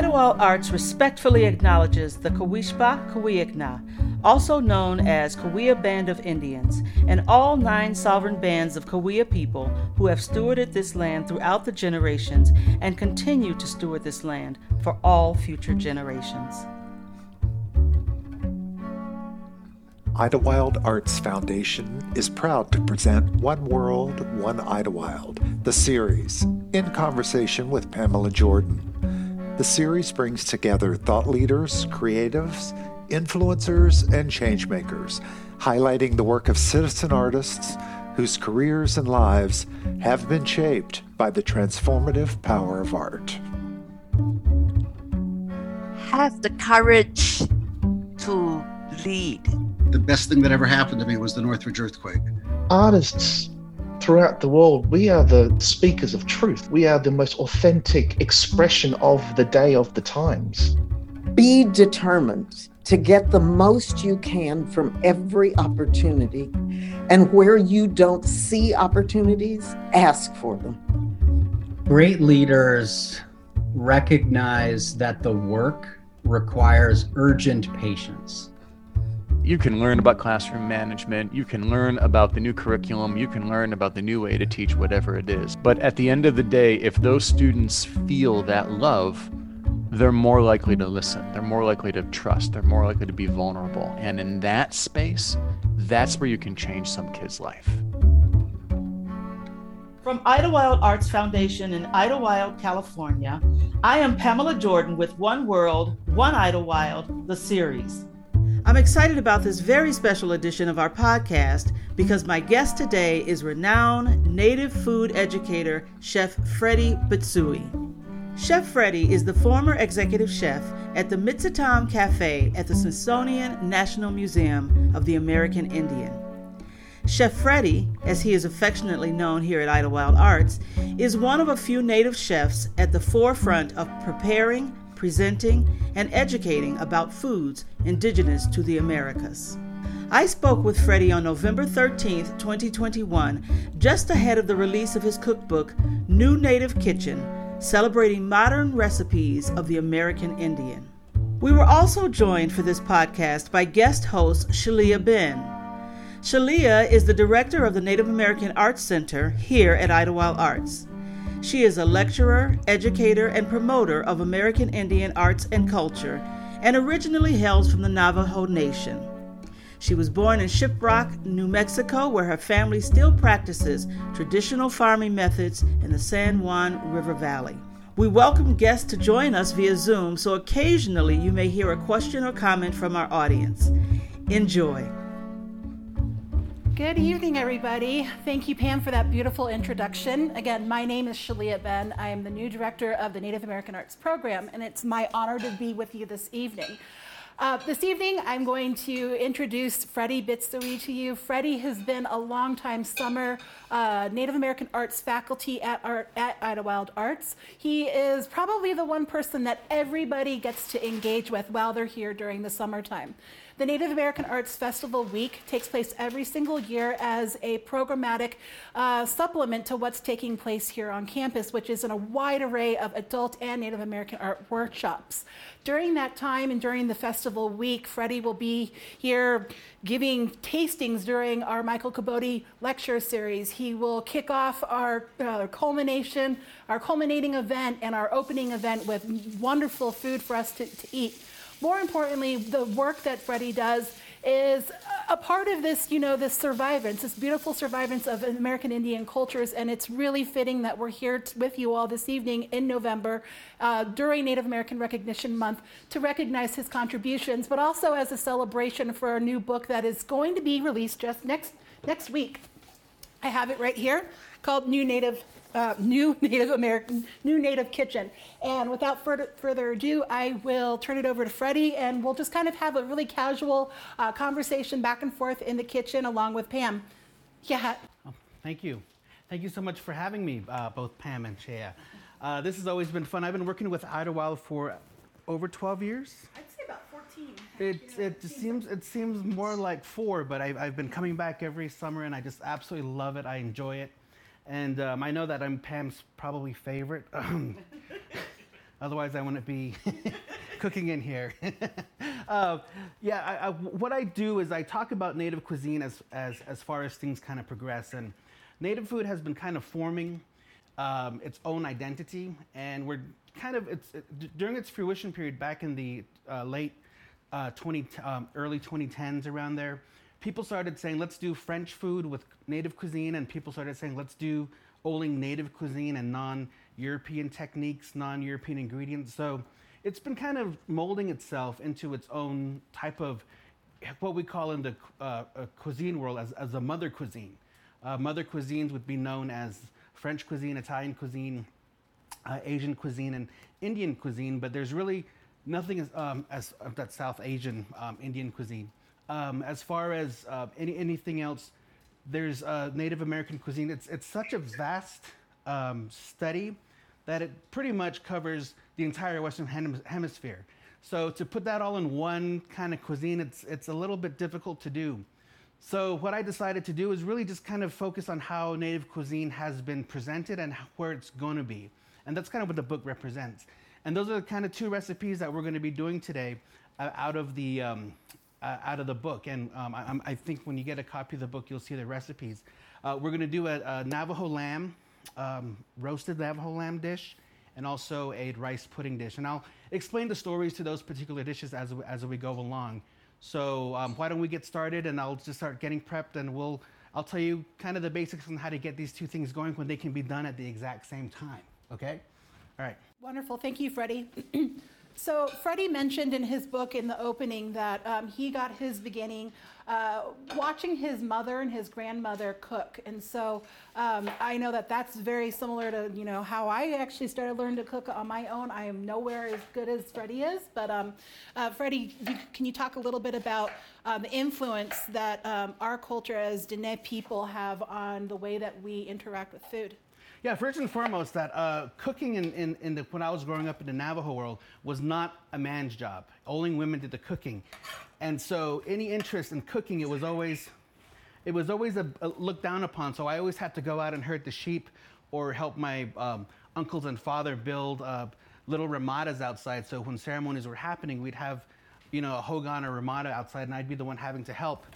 Idyllwild Arts respectfully acknowledges the Kawishpa Kawiakna, also known as Cahuilla Band of Indians, and all nine sovereign bands of Cahuilla people who have stewarded this land throughout the generations and continue to steward this land for all future generations. Idyllwild Arts Foundation is proud to present One World, One Idyllwild, the series, in conversation with Pamela Jordan. The series brings together thought leaders, creatives, influencers, and changemakers, highlighting the work of citizen artists whose careers and lives have been shaped by the transformative power of art. Have the courage to lead the best thing that ever happened to me was the Northridge earthquake. Artists throughout the world, we are the speakers of truth. We are the most authentic expression of the day of the times. Be determined to get the most you can from every opportunity. And where you don't see opportunities, ask for them. Great leaders recognize that the work requires urgent patience you can learn about classroom management, you can learn about the new curriculum, you can learn about the new way to teach whatever it is. But at the end of the day, if those students feel that love, they're more likely to listen, they're more likely to trust, they're more likely to be vulnerable. And in that space, that's where you can change some kid's life. From Idyllwild Arts Foundation in Idyllwild, California, I am Pamela Jordan with One World, One Idyllwild, the series. I'm excited about this very special edition of our podcast because my guest today is renowned native food educator, Chef Freddie Bitsoie. Chef Freddie is the former executive chef at the Mitsitam Cafe at the Smithsonian National Museum of the American Indian. Chef Freddie, as he is affectionately known here at Idyllwild Arts, is one of a few native chefs at the forefront of preparing presenting, and educating about foods indigenous to the Americas. I spoke with Freddie on November 13, 2021, just ahead of the release of his cookbook, New Native Kitchen, celebrating modern recipes of the American Indian. We were also joined for this podcast by guest host Shalia Ben. Shalia is the director of the Native American Arts Center here at Idyllwild Arts. She is a lecturer, educator, and promoter of American Indian arts and culture, and originally hails from the Navajo Nation. She was born in Shiprock, New Mexico, where her family still practices traditional farming methods in the San Juan River Valley. We welcome guests to join us via Zoom, so occasionally you may hear a question or comment from our audience. Enjoy. Good evening, everybody. Thank you, Pam, for that beautiful introduction. Again, my name is Shalia Ben. I am the new director of the Native American Arts Program, and it's my honor to be with you this evening. Uh, this evening, I'm going to introduce Freddie Bitsoie to you. Freddie has been a longtime summer uh, Native American arts faculty at, Art, at Arts. He is probably the one person that everybody gets to engage with while they're here during the summertime. The Native American Arts Festival Week takes place every single year as a programmatic uh, supplement to what's taking place here on campus, which is in a wide array of adult and Native American art workshops. During that time and during the festival week, Freddie will be here giving tastings during our Michael Kabotie lecture series. He will kick off our uh, culmination, our culminating event, and our opening event with wonderful food for us to, to eat more importantly, the work that Freddie does is a part of this, you know, this survivance, this beautiful survivance of American Indian cultures, and it's really fitting that we're here t- with you all this evening in November uh, during Native American Recognition Month to recognize his contributions, but also as a celebration for a new book that is going to be released just next next week. I have it right here called New Native uh, new Native American, new Native kitchen. And without further, further ado, I will turn it over to Freddie, and we'll just kind of have a really casual uh, conversation back and forth in the kitchen along with Pam. Yeah. Oh, thank you. Thank you so much for having me, uh, both Pam and Shea. Uh, this has always been fun. I've been working with Idyllwild for over 12 years. I'd say about 14. It, it seems it seems more like four, but I've, I've been coming back every summer, and I just absolutely love it. I enjoy it. And um, I know that I'm Pam's probably favorite. Otherwise, I wouldn't be cooking in here. uh, yeah, I, I, what I do is I talk about native cuisine as, as, as far as things kind of progress. And native food has been kind of forming um, its own identity. And we're kind of, it's, it, during its fruition period back in the uh, late uh, 20, um, early 2010s around there, people started saying, let's do French food with native cuisine. And people started saying, let's do only native cuisine and non European techniques, non European ingredients. So it's been kind of molding itself into its own type of what we call in the uh, cuisine world as, as a mother cuisine. Uh, mother cuisines would be known as French cuisine, Italian cuisine, uh, Asian cuisine, and Indian cuisine, but there's really nothing as, um, as that South Asian um, Indian cuisine. Um, as far as uh, any, anything else, there's uh, Native American cuisine. It's, it's such a vast um, study that it pretty much covers the entire Western hem- Hemisphere. So to put that all in one kind of cuisine, it's, it's a little bit difficult to do. So what I decided to do is really just kind of focus on how Native cuisine has been presented and where it's going to be. And that's kind of what the book represents. And those are the kind of two recipes that we're going to be doing today uh, out of the um, uh, out of the book. And um, I, I, think when you get a copy of the book, you'll see the recipes. Uh, we're going to do a, a Navajo lamb, um, roasted Navajo lamb dish, and also a rice pudding dish. And I'll explain the stories to those particular dishes as, as we go along. So um, why don't we get started and I'll just start getting prepped and we'll, I'll tell you kind of the basics on how to get these two things going when they can be done at the exact same time. Okay? All right. Wonderful. Thank you, Freddie. So, Freddie mentioned in his book in the opening that um, he got his beginning uh, watching his mother and his grandmother cook, and so um, I know that that's very similar to you know how I actually started learning to cook on my own. I am nowhere as good as Freddie is, but um, uh, Freddie, can you talk a little bit about um, the influence that um, our culture as Dene people have on the way that we interact with food? Yeah, first and foremost, that uh, cooking in, in, in the, when I was growing up in the Navajo world was not a man's job. Only women did the cooking. And so any interest in cooking, it was always, it was always a, a looked down upon. So I always had to go out and herd the sheep or help my um, uncles and father build uh, little ramadas outside. So when ceremonies were happening, we'd have, you know, a hogan or ramada outside, and I'd be the one having to help.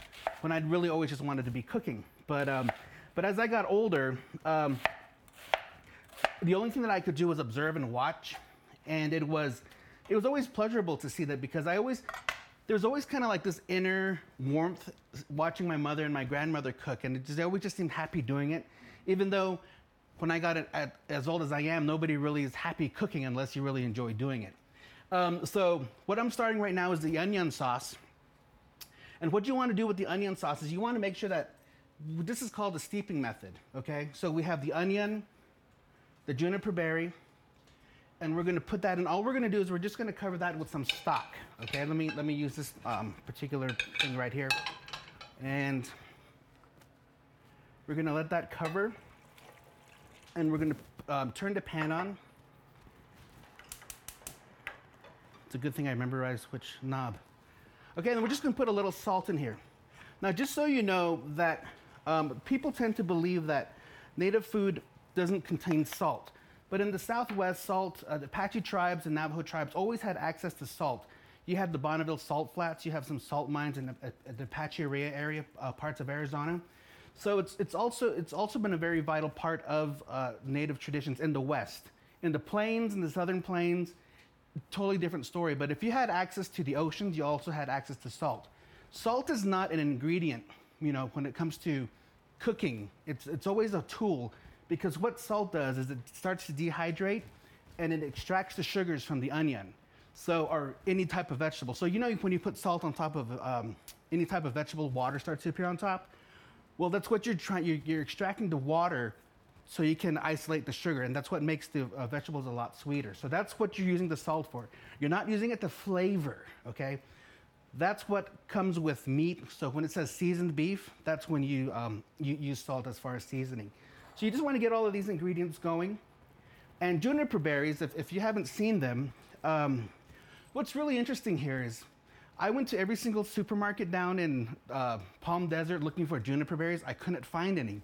When I'd really always just wanted to be cooking. But um, but as I got older, um, the only thing that I could do was observe and watch, and it was it was always pleasurable to see that because I always there's always kind of like this inner warmth watching my mother and my grandmother cook, and it just, always just seemed happy doing it, even though when I got it at, as old as I am, nobody really is happy cooking unless you really enjoy doing it. Um, so what I'm starting right now is the onion sauce. And what you want to do with the onion sauce is you want to make sure that this is called the steeping method, okay? So we have the onion, the juniper berry, and we're to put that in. All we're to do is we're just to cover that with some stock. Okay, let me let me use this um, particular thing right here, and we're to let that cover, and we're to um, turn the pan on. It's a good thing I memorized which knob. Okay, and we're just to put a little salt in here. Now, just so you know that um, people tend to believe that native food doesn't contain salt. But in the Southwest, salt, uh, the Apache tribes and Navajo tribes always had access to salt. You have the Bonneville Salt Flats, you have some salt mines in the, uh, the Apache area, uh, parts of Arizona. So it's, it's, also, it's also been a very vital part of uh, native traditions in the West. In the plains, in the southern plains, totally different story. But if you had access to the oceans, you also had access to salt. Salt is not an ingredient, you know, when it comes to cooking. It's, it's always a tool because what salt does is it starts to dehydrate and it extracts the sugars from the onion. So, or any type of vegetable. So, you know, when you put salt on top of um, any type of vegetable, water starts to appear on top. Well, that's what you're trying, you're, you're, extracting the water so you can isolate the sugar, and that's what makes the uh, vegetables a lot sweeter. So, that's what you're using the salt for. You're not using it to flavor, okay? That's what comes with meat. So, when it says seasoned beef, that's when you, um, you use salt as far as seasoning. So you just want to get all of these ingredients going. And juniper berries, if, if you haven't seen them, um, what's really interesting here is I went to every single supermarket down in uh, Palm Desert looking for juniper berries. I couldn't find any.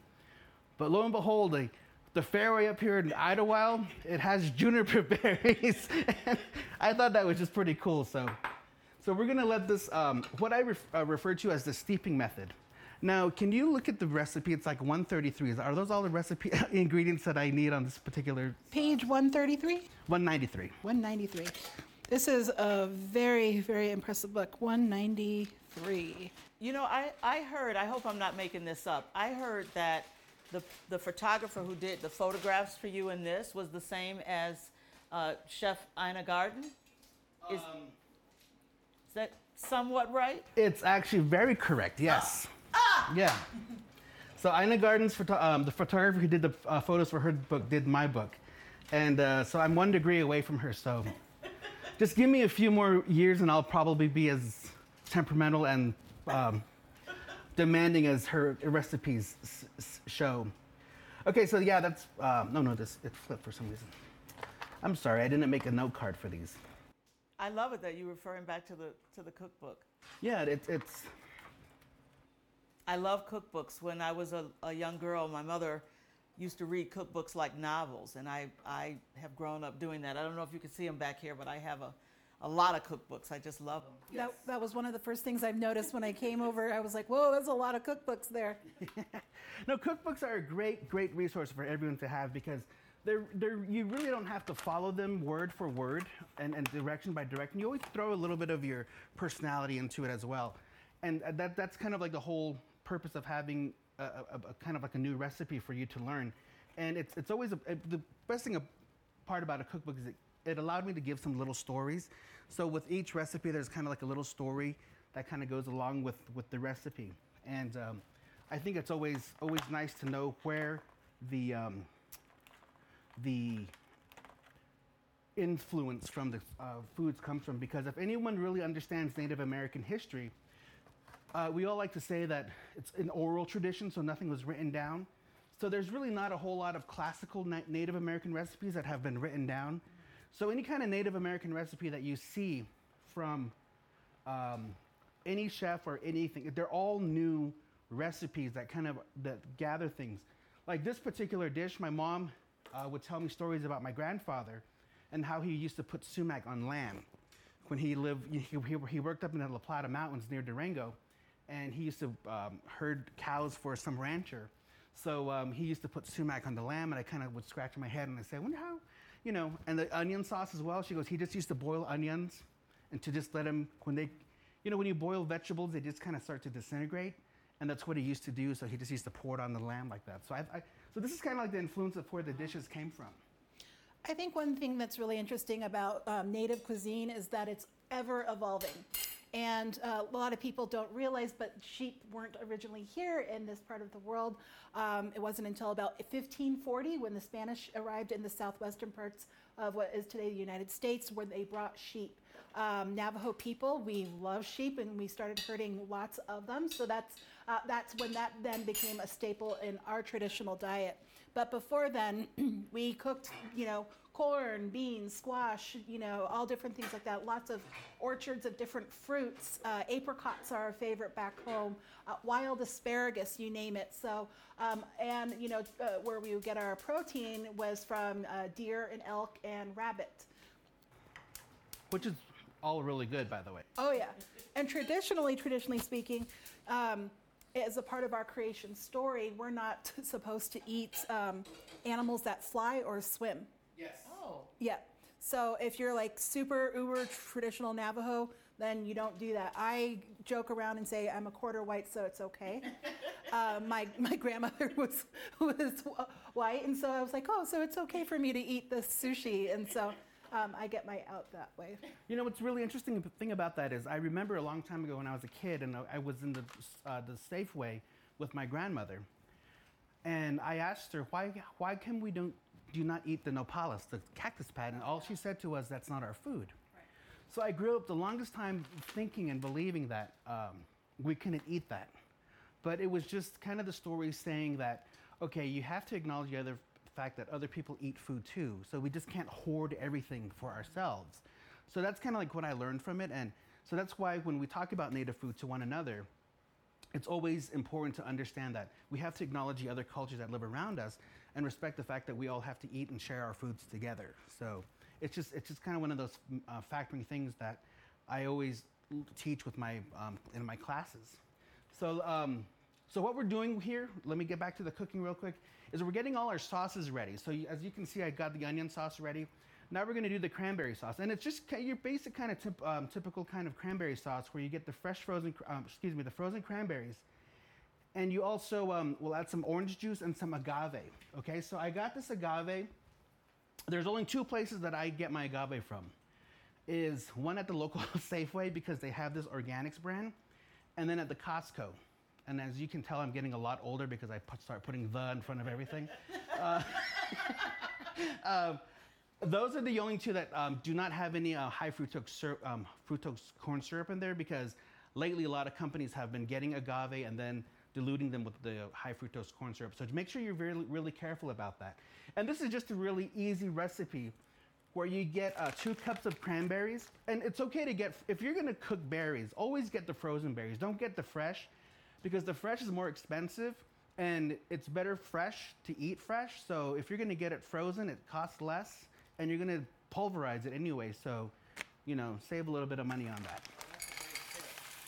But lo and behold, a the fairway up here in Idyllwild, it has juniper berries. I thought that was just pretty cool. So, so we're gonna let this, um, what I ref, uh, refer to as the steeping method. Now, can you look at the recipe? It's like 133. Are those all the recipe ingredients that I need on this particular? Page 133? 193. 193. This is a very, very impressive book. 193. You know, I, I heard, I hope I'm not making this up, I heard that the, the photographer who did the photographs for you in this was the same as uh, Chef Ina Garten. Is, Um, is that somewhat right? It's actually very correct. Yes. Ah! Yeah. So Ina Garten's um, the photographer who did the uh, photos for her book did my book, and uh, so I'm one degree away from her. So just give me a few more years, and I'll probably be as temperamental and um, demanding as her recipes s- s- show. Okay, so yeah, that's um, no, no, this it flipped for some reason. I'm sorry, I didn't make a note card for these. I love it that you're referring back to the, to the cookbook. Yeah, it, it's I love cookbooks. When I was a, a young girl, my mother used to read cookbooks like novels, and I, I have grown up doing that. I don't know if you can see them back here, but I have a, a lot of cookbooks. I just love them. That, that was one of the first things I've noticed when I came over. I was like, whoa, there's a lot of cookbooks there. No, cookbooks are a great, great resource for everyone to have because they're, they're, you really don't have to follow them word for word and, and direction by direction. You always throw a little bit of your personality into it as well. And uh, that, that's kind of like the whole purpose of having a, a, a kind of like a new recipe for you to learn. And it's, it's always a, the best thing part about a cookbook is it, it allowed me to give some little stories. So with each recipe, there's kind of like a little story that kind of goes along with, with the recipe. And um, I think it's always always nice to know where the um, the influence from the uh, foods comes from. Because if anyone really understands Native American history, uh, we all like to say that it's an oral tradition, so nothing was written down. So there's really not a whole lot of classical na- Native American recipes that have been written down. So any kind of Native American recipe that you see from um, any chef or anything, they're all new recipes that kind of that gather things. Like this particular dish, my mom uh, would tell me stories about my grandfather and how he used to put sumac on lamb when he lived. He, he, he worked up in the La Plata Mountains near Durango, and he used to um, herd cows for some rancher. So um, he used to put sumac on the lamb, and I kind of would scratch my head and I say, I wonder how, you know, and the onion sauce as well. She goes, he just used to boil onions and to just let them, when they, you know, when you boil vegetables, they just kind of start to disintegrate. And that's what he used to do. So he just used to pour it on the lamb like that. So, I, I, so this is kind of like the influence of where the dishes came from. I think one thing that's really interesting about um, native cuisine is that it's ever evolving. And uh, a lot of people don't realize, but sheep weren't originally here in this part of the world. Um, it wasn't until about 1540 when the Spanish arrived in the southwestern parts of what is today the United States, where they brought sheep. Um, Navajo people, we love sheep, and we started herding lots of them. So that's uh, that's when that then became a staple in our traditional diet. But before then, we cooked, you know, corn, beans, squash, you know, all different things like that. Lots of orchards of different fruits. Uh, apricots are our favorite back home. Uh, wild asparagus, you name it. So, um, and you know, uh, where we would get our protein was from uh, deer and elk and rabbit. Which is all really good, by the way. Oh yeah, and traditionally, traditionally speaking, um, as a part of our creation story, we're not supposed to eat um, animals that fly or swim. Yes. Yeah. So if you're like super uber traditional Navajo, then you don't do that. I joke around and say I'm a quarter white, so it's okay. uh, my my grandmother was was white, and so I was like, oh, so it's okay for me to eat this sushi, and so. Um, I get my out that way. You know what's really interesting thing about that is I remember a long time ago when I was a kid and I was in the uh, the Safeway with my grandmother, and I asked her why why can we don't do not eat the nopales, the cactus pad, and all she said to us that's not our food. So I grew up the longest time thinking and believing that um, we couldn't eat that, but it was just kind of the story saying that okay, you have to acknowledge the other fact that other people eat food too. So we just can't hoard everything for ourselves. So that's kind of like what I learned from it. And so that's why when we talk about native food to one another, it's always important to understand that we have to acknowledge the other cultures that live around us and respect the fact that we all have to eat and share our foods together. So it's just it's just kind of one of those uh, factoring things that I always teach with my um, in my classes. So um, so what we're doing here, let me get back to the cooking real quick, is we're getting all our sauces ready. So as you can see, I got the onion sauce ready. Now we're going to do the cranberry sauce, and it's just your basic kind of tip, um, typical kind of cranberry sauce where you get the fresh frozen, um, excuse me, the frozen cranberries, and you also um, will add some orange juice and some agave. Okay, so I got this agave. There's only two places that I get my agave from. Is one at the local Safeway because they have this organics brand, and then at the Costco. And as you can tell, I'm getting a lot older because I put, start putting the in front of everything. Uh, uh, those are the only two that um, do not have any uh, high fructose, syrup, um, fructose corn syrup in there because lately a lot of companies have been getting agave and then diluting them with the high fructose corn syrup. So make sure you're really, really careful about that. And this is just a really easy recipe where you get uh, two cups of cranberries. And it's okay to get, if you're gonna cook berries, always get the frozen berries. Don't get the fresh because the fresh is more expensive and it's better fresh to eat fresh. So if you're gonna get it frozen, it costs less and you're to pulverize it anyway. So, you know, save a little bit of money on that.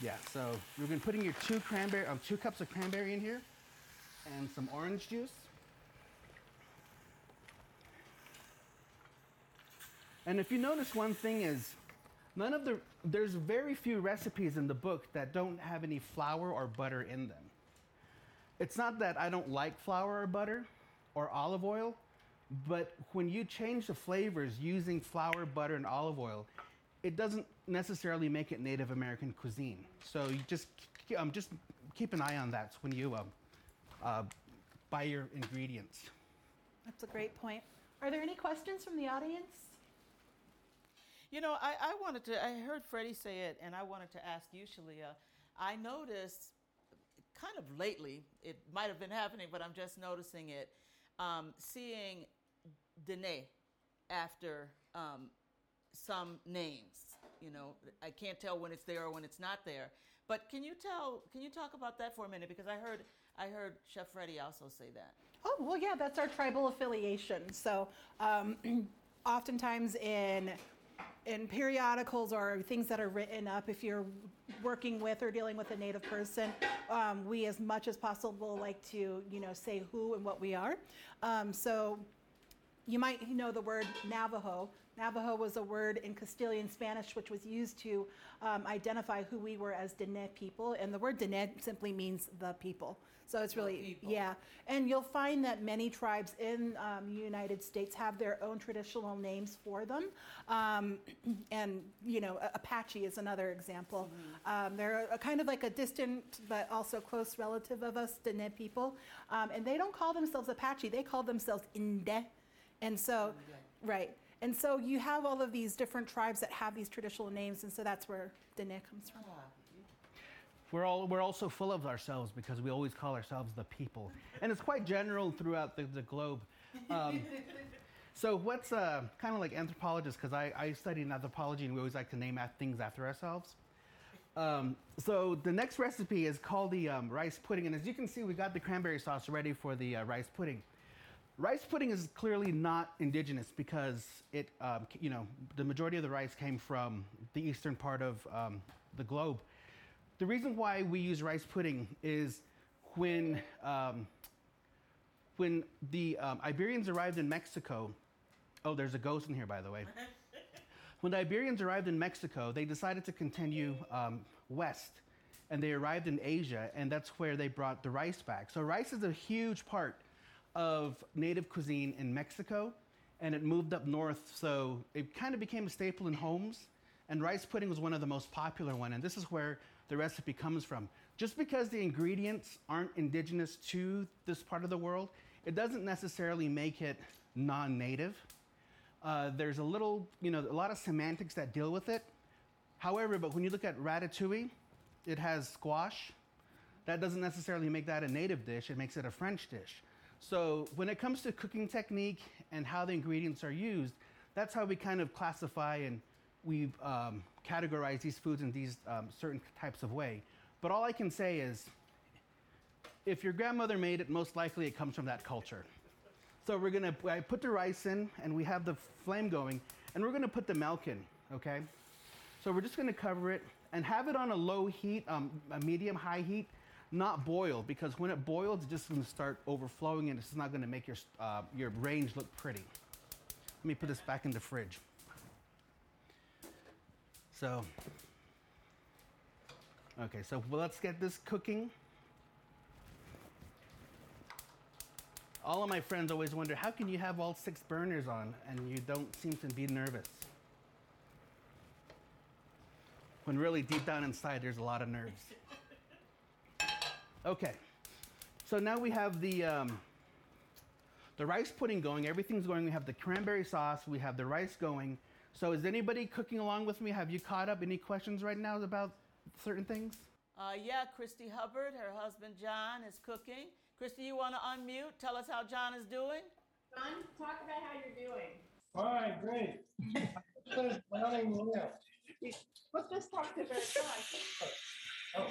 Yeah, so you're going to putting your two cranberry, um, two cups of cranberry in here, and some orange juice. And if you notice, one thing is, none of the there's very few recipes in the book that don't have any flour or butter in them. It's not that I don't like flour or butter or olive oil. But when you change the flavors using flour, butter, and olive oil, it doesn't necessarily make it Native American cuisine. So you just um, just keep an eye on that when you uh, uh, buy your ingredients. That's a great point. Are there any questions from the audience? You know, I, I wanted to, I heard Freddie say it, and I wanted to ask you, Shalia. I noticed kind of lately, it might have been happening, but I'm just noticing it, um, seeing Dene after um, some names. You know, I can't tell when it's there or when it's not there. But can you tell? Can you talk about that for a minute? Because I heard I heard Chef Freddie also say that. Oh well, yeah, that's our tribal affiliation. So um, oftentimes in in periodicals or things that are written up, if you're working with or dealing with a native person, um, we as much as possible like to you know say who and what we are. Um, so you might know the word Navajo. Navajo was a word in Castilian Spanish which was used to um, identify who we were as Dene people. And the word Dene simply means the people. So it's really, yeah. And you'll find that many tribes in um, the United States have their own traditional names for them. Um, and, you know, Apache is another example. Mm-hmm. Um, they're a, kind of like a distant but also close relative of us, Dene people. Um, and they don't call themselves Apache, they call themselves Inde and so, right. And so you have all of these different tribes that have these traditional names, and so that's where Dene comes from. We're, all, we're also full of ourselves because we always call ourselves the people. And it's quite general throughout the, the globe. Um, so, what's uh, kind of like anthropologists, because I, I study anthropology and we always like to name things after ourselves. Um, so, the next recipe is called the um, rice pudding. And as you can see, we got the cranberry sauce ready for the uh, rice pudding. Rice pudding is clearly not indigenous because it, um, you know, the majority of the rice came from the eastern part of um, the globe. The reason why we use rice pudding is when, um, when the um, Iberians arrived in Mexico. Oh, there's a ghost in here, by the way. when the Iberians arrived in Mexico, they decided to continue um, west and they arrived in Asia, and that's where they brought the rice back. So, rice is a huge part of native cuisine in Mexico, and it moved up north, so it kind of became a staple in homes. And rice pudding was one of the most popular one, and this is where the recipe comes from. Just because the ingredients aren't indigenous to this part of the world, it doesn't necessarily make it non-native. Uh, there's a little, you know, a lot of semantics that deal with it. However, but when you look at ratatouille, it has squash. That doesn't necessarily make that a native dish, it makes it a French dish. So when it comes to cooking technique and how the ingredients are used, that's how we kind of classify and we um, categorize these foods in these um, certain types of way. But all I can say is, if your grandmother made it, most likely it comes from that culture. So we're gonna, I put the rice in and we have the flame going and we're gonna put the milk in, okay? So we're just gonna cover it and have it on a low heat, um, a medium high heat, not boil because when it boils, it's just gonna start overflowing and it's not gonna make your, uh, your range look pretty. Let me put this back in the fridge. So, okay, so let's get this cooking. All of my friends always wonder how can you have all six burners on and you don't seem to be nervous? When really deep down inside, there's a lot of nerves. Okay, so now we have the, um, the rice pudding going, everything's going. We have the cranberry sauce, we have the rice going. So is anybody cooking along with me? Have you caught up? Any questions right now about certain things? Uh, yeah, Christy Hubbard, her husband John is cooking. Christy, you want to unmute? Tell us how John is doing. John, talk about how you're doing. All right, great. Finished browning the. Let's just talk to very fast. Oh,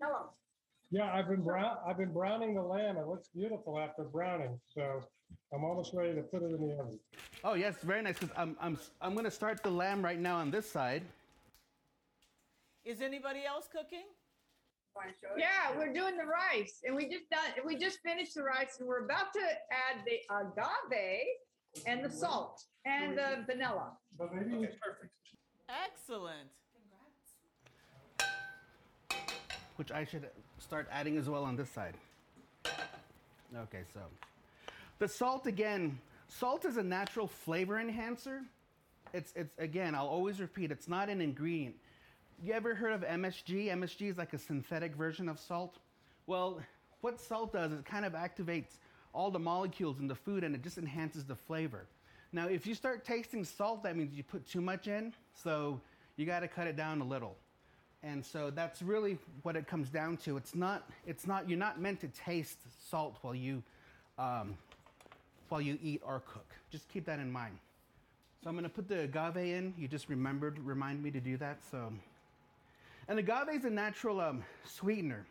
Tell them. Yeah, I've been brown, I've been browning the lamb. It looks beautiful after browning, so I'm almost ready to put it in the oven. Oh yes, very nice. Because I'm I'm I'm gonna start the lamb right now on this side. Is anybody else cooking? Yeah, we're doing the rice and we just done, we just finished the rice and we're about to add the agave and the salt and the vanilla. But maybe it's perfect. Excellent. Which I should start adding as well on this side. Okay, so the salt again, salt is a natural flavor enhancer. It's it's again, I'll always repeat, it's not an ingredient. You ever heard of MSG? MSG is like a synthetic version of salt. Well, what salt does is it kind of activates all the molecules in the food and it just enhances the flavor. Now, if you start tasting salt, that means you put too much in, so you got to cut it down a little. And so that's really what it comes down to. It's not, it's not, you're not meant to taste salt while you, um, while you eat or cook. Just keep that in mind. So I'm gonna put the agave in. You just remembered, remind me to do that. So, and agave is a natural um, sweetener.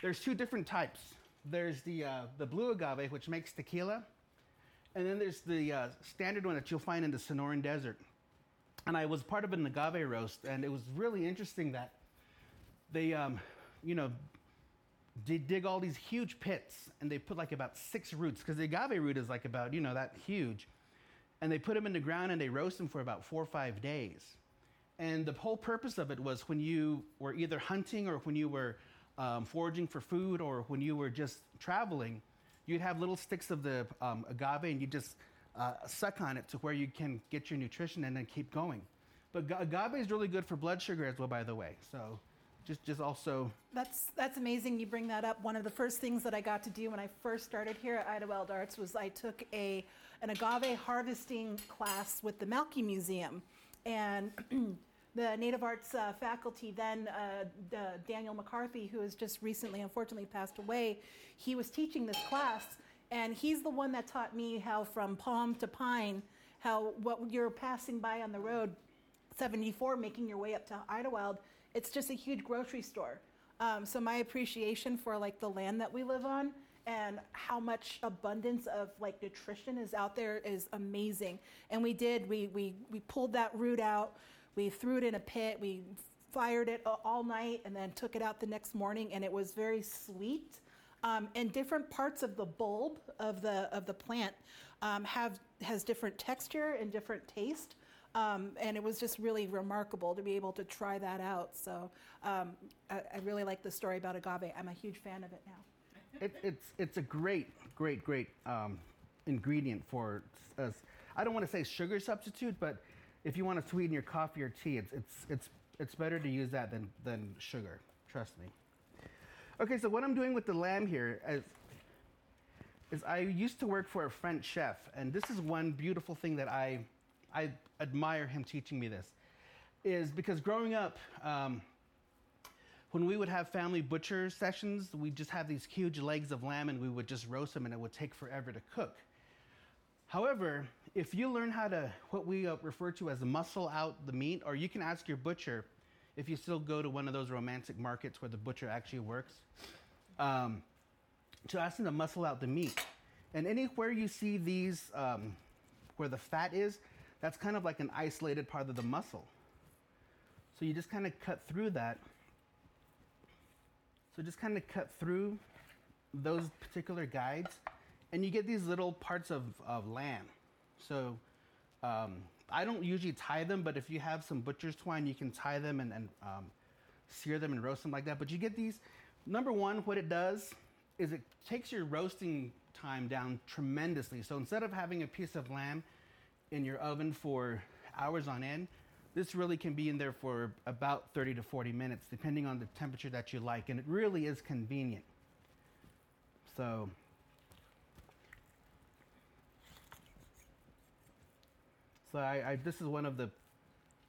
There's two different types. There's the uh, the blue agave, which makes tequila, and then there's the uh, standard one that you'll find in the Sonoran Desert and I was part of an agave roast, and it was really interesting that they, um, you know, they dig all these huge pits, and they put like about six roots because the agave root is like about you know that huge, and they put them in the ground and they roast them for about four or five days, and the whole purpose of it was when you were either hunting or when you were um, foraging for food or when you were just traveling, you'd have little sticks of the um, agave and you just uh, suck on it to where you can get your nutrition and then keep going. But agave is really good for blood sugar as well, by the way. So just just also That's that's amazing. You bring that up. One of the first things that I got to do when I first started here at Idyllwild Arts was I took a an agave harvesting class with the Malki Museum, and the Native Arts uh, faculty then uh, the Daniel McCarthy, who has just recently unfortunately passed away, he was teaching this class, and he's the one that taught me how from palm to pine, how what you're passing by on the road 74 making your way up to Idyllwild, it's just a huge grocery store. Um, so my appreciation for like the land that we live on and how much abundance of like nutrition is out there is amazing. And we did, we, we, we pulled that root out, we threw it in a pit, we fired it all night and then took it out the next morning and it was very sweet. Um, and different parts of the bulb of the of the plant um, have has different texture and different taste. Um, and it was just really remarkable to be able to try that out. So um, I, I, really like the story about agave. I'm a huge fan of it now. It, it's it's a great, great, great um, ingredient for us. I don't want to say sugar substitute, but if you want to sweeten your coffee or tea, it's it's it's it's better to use that than than sugar. Trust me. Okay, so what I'm doing with the lamb here is, is I used to work for a French chef, and this is one beautiful thing that I I admire him teaching me this, is because growing up, um, when we would have family butcher sessions, we'd just have these huge legs of lamb and we would just roast them and it would take forever to cook. However, if you learn how to, what we uh, refer to as muscle out the meat, or you can ask your butcher if you still go to one of those romantic markets where the butcher actually works, um, to ask them to muscle out the meat, And anywhere you see these, um, where the fat is, that's kind of like an isolated part of the muscle. So you just kind of cut through that. So just kind of cut through those particular guides, and you get these little parts of, of lamb. So um, I don't usually tie them, but if you have some butcher's twine, you can tie them and, and um, sear them and roast them like that. But you get these. Number one, what it does is it takes your roasting time down tremendously. So instead of having a piece of lamb in your oven for hours on end, this really can be in there for about 30 to 40 minutes, depending on the temperature that you like. And it really is convenient. So So I, I, this is one of the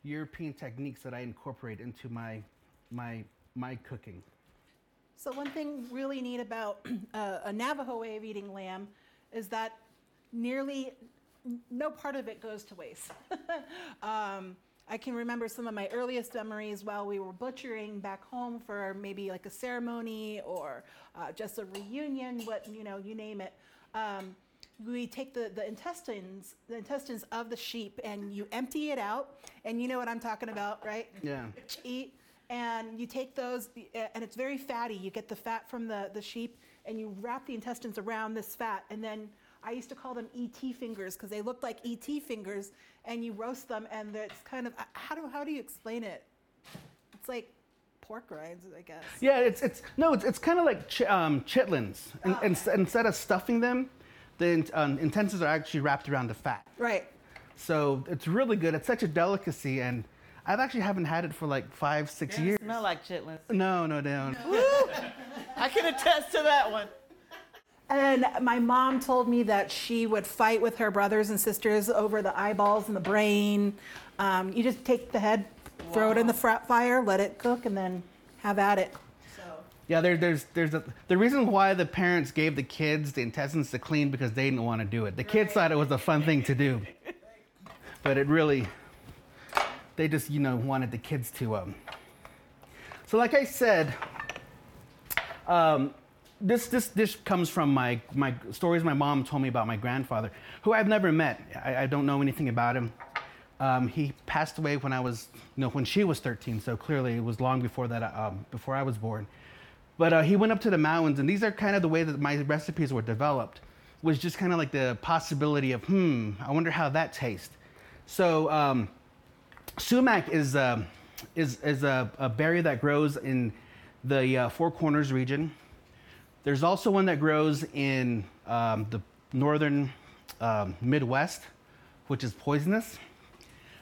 European techniques that I incorporate into my my my cooking. So one thing really neat about uh, a Navajo way of eating lamb is that nearly no part of it goes to waste. um, I can remember some of my earliest memories while we were butchering back home for maybe like a ceremony or uh, just a reunion, what you know, you name it. Um, we take the, the intestines, the intestines of the sheep, and you empty it out, and you know what I'm talking about, right? Yeah. Eat, and you take those, and it's very fatty. You get the fat from the, the sheep, and you wrap the intestines around this fat, and then I used to call them ET fingers because they looked like ET fingers, and you roast them, and it's kind of how do how do you explain it? It's like pork rinds, I guess. Yeah, it's it's no, it's, it's kind of like ch- um, chitlins, and, Oh. and, instead of stuffing them, the um, intestines are actually wrapped around the fat. Right. So it's really good. It's such a delicacy, and I've actually haven't had it for like five, six years. Smell like chitlins. No, no, no. I can attest to that one. And my mom told me that she would fight with her brothers and sisters over the eyeballs and the brain. Um, you just take the head, throw it in the fr- fire, let it cook, and then have at it. Yeah, there, there's there's a, the reason why the parents gave the kids the intestines to clean because they didn't want to do it. The kids thought it was a fun thing to do, but it really they just you know wanted the kids to. Um. So like I said, um, this this this comes from my my stories my mom told me about my grandfather, who I've never met. I, I don't know anything about him. Um, he passed away when I was, you know, when she was 13. So clearly, it was long before that, um, before I was born. But uh, he went up to the mountains, and these are kind of the way that my recipes were developed. Was just kind of like the possibility of, hmm, I wonder how that tastes. So um, sumac is uh, is is a, a berry that grows in the uh, Four Corners region. There's also one that grows in um, the northern um, Midwest, which is poisonous.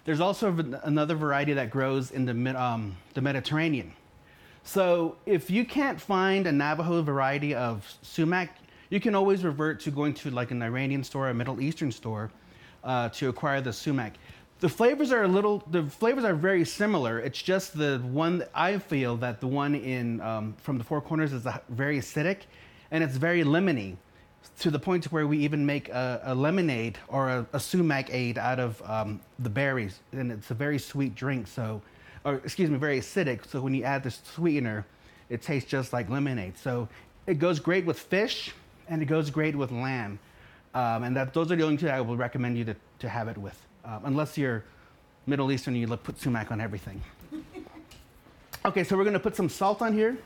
There's also another variety that grows in the, um, the Mediterranean. So if you can't find a Navajo variety of sumac, you can always revert to going to like an Iranian store, or a Middle Eastern store, uh, to acquire the sumac. The flavors are a little. The flavors are very similar. It's just the one I feel that the one in um, from the Four Corners is very acidic, and it's very lemony, to the point where we even make a, a lemonade or a, a sumac aid out of um, the berries, and it's a very sweet drink. So, or excuse me, very acidic. So when you add the sweetener, it tastes just like lemonade. So it goes great with fish, and it goes great with lamb. Um, and that those are the only two I would recommend you to, to have it with, um, unless you're Middle Eastern and you look, put sumac on everything. okay, so we're gonna put some salt on here.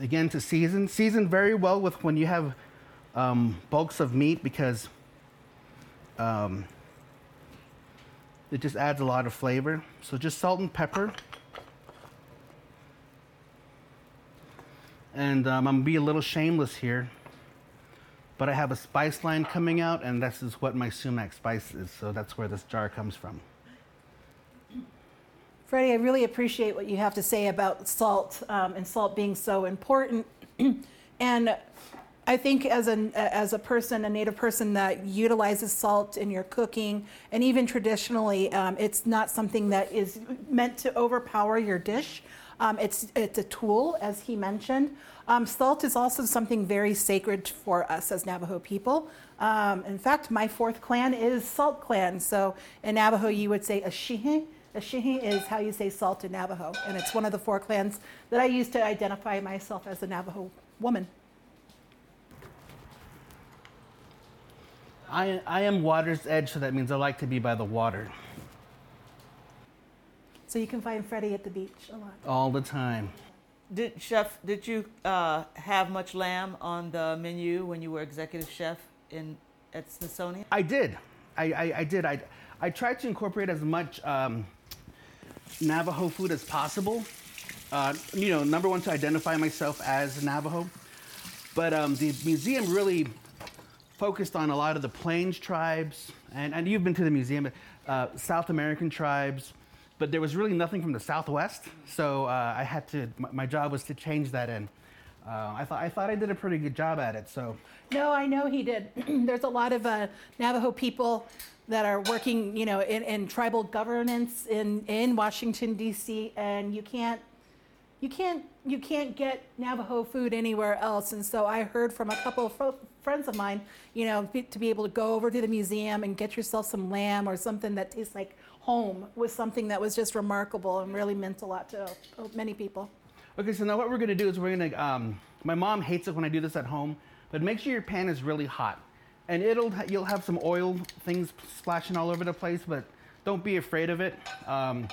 Again, to season. Season very well with when you have um, bulks of meat because um, it just adds a lot of flavor. So just salt and pepper. And um, I'm gonna be a little shameless here, but I have a spice line coming out, and this is what my sumac spice is. So that's where this jar comes from. Freddie, I really appreciate what you have to say about salt um, and salt being so important. and I think as a as a person, a Native person that utilizes salt in your cooking, and even traditionally, um, it's not something that is meant to overpower your dish. Um, it's it's a tool, as he mentioned. Um, salt is also something very sacred for us as Navajo people. Um, in fact, my fourth clan is Salt Clan. So in Navajo, you would say Ashihe. Ashihi is how you say salt in Navajo, and it's one of the four clans that I use to identify myself as a Navajo woman. I, I am water's edge, so that means I like to be by the water So you can find Freddie at the beach a lot. all the time. Did chef? Did you uh, have much lamb on the menu when you were executive chef in at Smithsonian? I did. I, I, I did. I, I tried to incorporate as much um, Navajo food as possible. Uh, you know, number one, to identify myself as Navajo. But um, the museum really focused on a lot of the Plains tribes, and, and you've been to the museum, uh, South American tribes, but there was really nothing from the Southwest. So uh, I had to, my, my job was to change that in. Uh, I, thought, I thought I did a pretty good job at it, so. No, I know he did. There's a lot of uh, Navajo people that are working, you know, in, in tribal governance in, in Washington D.C. and you can't, you can't, you can't get Navajo food anywhere else. And so I heard from a couple of friends of mine, you know, to be able to go over to the museum and get yourself some lamb or something that tastes like home was something that was just remarkable and really meant a lot to many people. Okay, so now what we're gonna do is we're gonna, um, my mom hates it when I do this at home, but make sure your pan is really hot. And it'll, you'll have some oil things splashing all over the place, but don't be afraid of it. Um,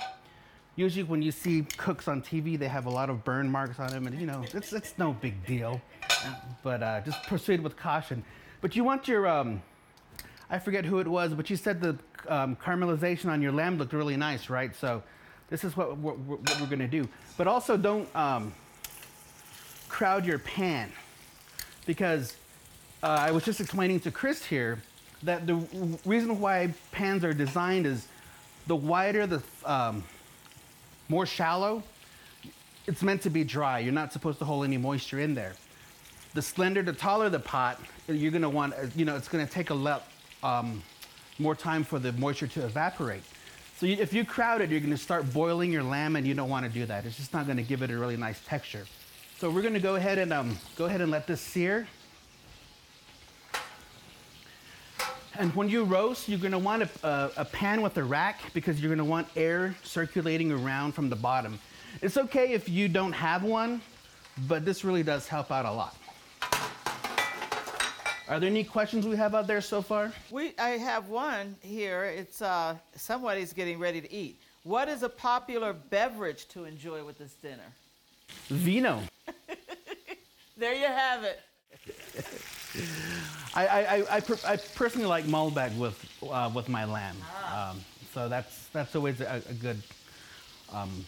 usually when you see cooks on TV, they have a lot of burn marks on them, and you know, it's, it's no big deal. But uh, just proceed with caution. But you want your, um, I forget who it was, but you said the um, caramelization on your lamb looked really nice, right? So this is what we're, what we're gonna do. But also don't um, crowd your pan because uh, I was just explaining to Chris here that the reason why pans are designed is the wider, the um, more shallow, it's meant to be dry. You're not supposed to hold any moisture in there. The slender, the taller the pot, you're gonna want, you know, it's gonna take a lot um, more time for the moisture to evaporate. So you, if you crowd it, you're gonna start boiling your lamb and you don't wanna do that. It's just not gonna give it a really nice texture. So we're gonna go ahead and um, go ahead and let this sear. And when you roast, you're gonna want a, a, a pan with a rack because you're gonna want air circulating around from the bottom. It's okay if you don't have one, but this really does help out a lot. Are there any questions we have out there so far? We, I have one here. It's uh, somebody's getting ready to eat. What is a popular beverage to enjoy with this dinner? Vino. There you have it. I, I, I, I, I personally like Malbec with, uh, with my lamb. Um, so that's, that's always a, a good um,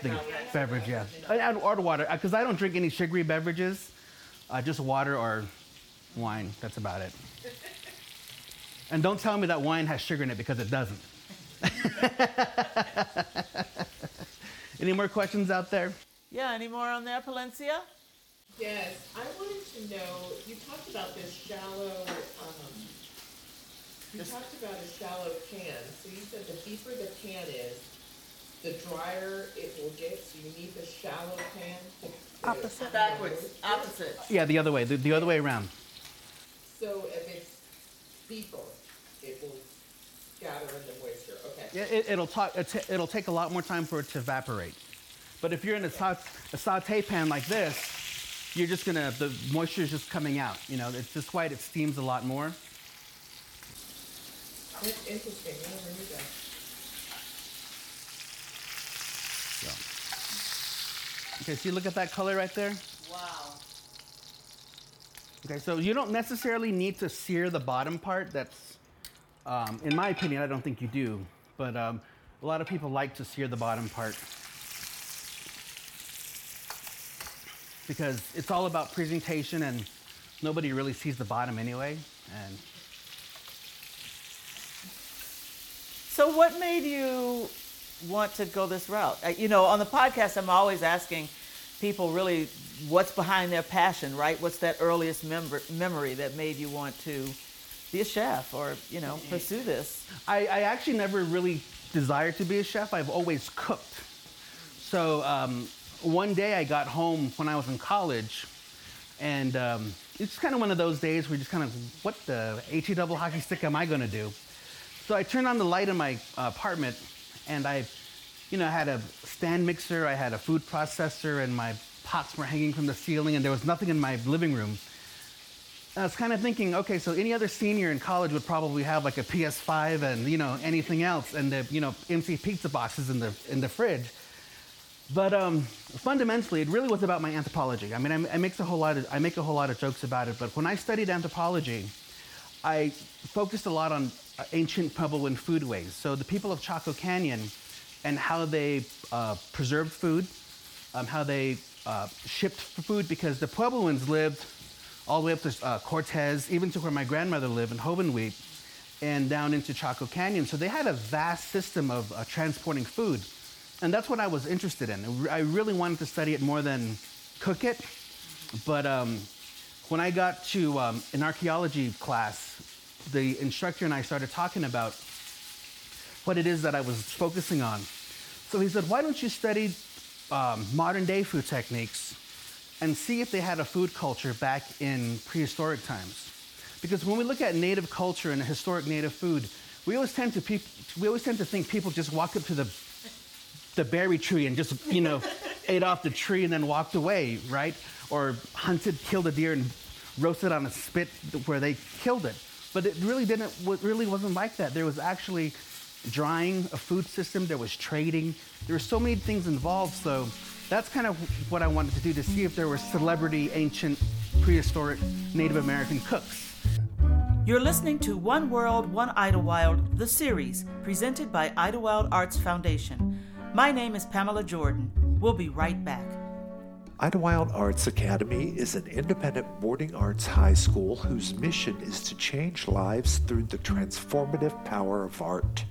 thing- beverage, yeah. And- And or water, because I don't drink any sugary beverages, uh, just water or wine. That's about it. And don't tell me that wine has sugar in it because it doesn't. Any more questions out there? Yeah, any more on there, Palencia? Yes, I wanted to know, you talked about this shallow, um, you talked about a shallow pan. So you said the deeper the pan is, the drier it will get, so you need the shallow pan to. to- Opposite. Backwards, opposite. Yeah, the other way, the, the other way around. So if it's deeper, it will gather in the moisture, okay. It, it, it'll, ta- it it'll take a lot more time for it to evaporate. But if you're in a, saute, a saute pan like this, you're just gonna, the moisture is just coming out. You know, it's just why it steams a lot more. That's interesting, I never knew that. Okay, so you look at that color right there? Wow. Okay, so you don't necessarily need to sear the bottom part. That's, um, in my opinion, I don't think you do. But um, a lot of people like to sear the bottom part because it's all about presentation and nobody really sees the bottom anyway. And So, what made you want to go this route? Uh, You know, on the podcast, I'm always asking people really what's behind their passion, right? What's that earliest member, memory that made you want to be a chef or, you know, pursue this? I, I actually never really desired to be a chef. I've always cooked. So um, one day I got home when I was in college, and um, it's kind of one of those days where you just kind of, what the HE double hockey stick am I going to do? So I turned on the light in my uh, apartment, and I, you know, had a stand mixer, I had a food processor, and my pots were hanging from the ceiling, and there was nothing in my living room. I was kind of thinking, okay, so any other senior in college would probably have like a PS5 and you know anything else, and the you know MC pizza boxes in the in the fridge. But um, fundamentally, it really was about my anthropology. I mean, I, I, make a whole lot of, I make a whole lot of jokes about it, but when I studied anthropology, I focused a lot on uh, ancient Puebloan foodways. So the people of Chaco Canyon and how they uh, preserved food, um, how they uh, shipped food, because the Puebloans lived all the way up to uh, Cortez, even to where my grandmother lived in Hovenweep, and down into Chaco Canyon. So they had a vast system of uh, transporting food. And that's what I was interested in. I really wanted to study it more than cook it. But um, when I got to um, an archaeology class, the instructor and I started talking about what it is that I was focusing on. So he said, Why don't you study um, modern day food techniques and see if they had a food culture back in prehistoric times? Because when we look at native culture and historic native food, we always tend to, peop- we always tend to think people just walk up to the the berry tree and just, you know, ate off the tree and then walked away, right? Or hunted, killed a deer and roasted on a spit where they killed it. But it really didn't, it really wasn't like that. There was actually drying, a food system, there was trading. There were so many things involved. So that's kind of what I wanted to do to see if there were celebrity, ancient, prehistoric Native American cooks. You're listening to One World, One Idyllwild, the series, presented by Idyllwild Arts Foundation. My name is Pamela Jordan. We'll be right back. Idyllwild Arts Academy is an independent boarding arts high school whose mission is to change lives through the transformative power of art.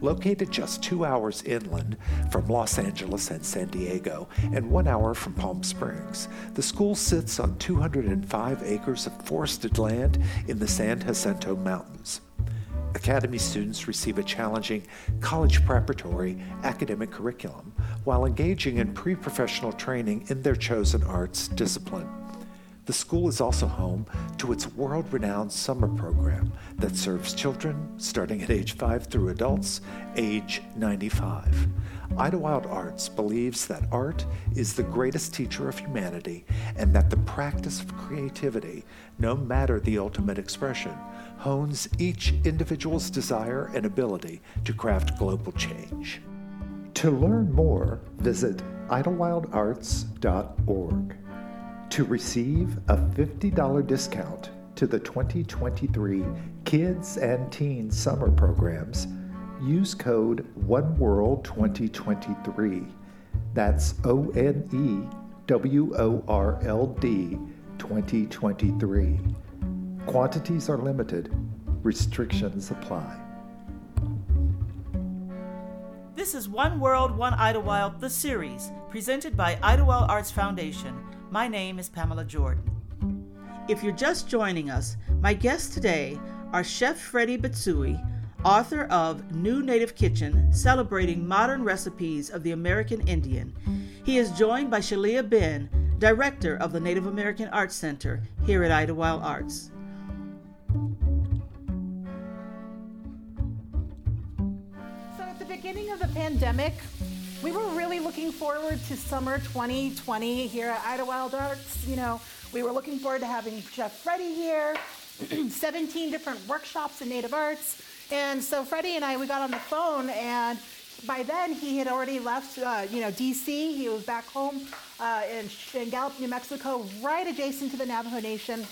Located just two hours inland from Los Angeles and San Diego, and one hour from Palm Springs, the school sits on 205 acres of forested land in the San Jacinto Mountains. Academy students receive a challenging college preparatory academic curriculum while engaging in pre professional training in their chosen arts discipline. The school is also home to its world renowned summer program that serves children starting at age 5 through adults age 95. Idyllwild Arts believes that art is the greatest teacher of humanity and that the practice of creativity, no matter the ultimate expression, hones each individual's desire and ability to craft global change. To learn more, visit idyllwildarts.org. To receive a $50 discount to the 2023 Kids and Teen Summer Programs, use code OneWorld2023. That's O N E W O R L D 2023. Quantities are limited, restrictions apply. This is One World, One Idyllwild, the series, presented by Idyllwild Arts Foundation. My name is Pamela Jordan. If you're just joining us, my guests today are Chef Freddie Bitsoie, author of New Native Kitchen, celebrating modern recipes of the American Indian. He is joined by Shalia Ben, director of the Native American Arts Center here at Idyllwild Arts. Beginning of the pandemic, we were really looking forward to summer 2020 here at Idyllwild Arts. You know, we were looking forward to having Chef Freddie here, 17 different workshops in Native Arts. And so Freddie and I, we got on the phone and by then he had already left, uh, you know, DC. He was back home uh, in, in Gallup, New Mexico, right adjacent to the Navajo Nation.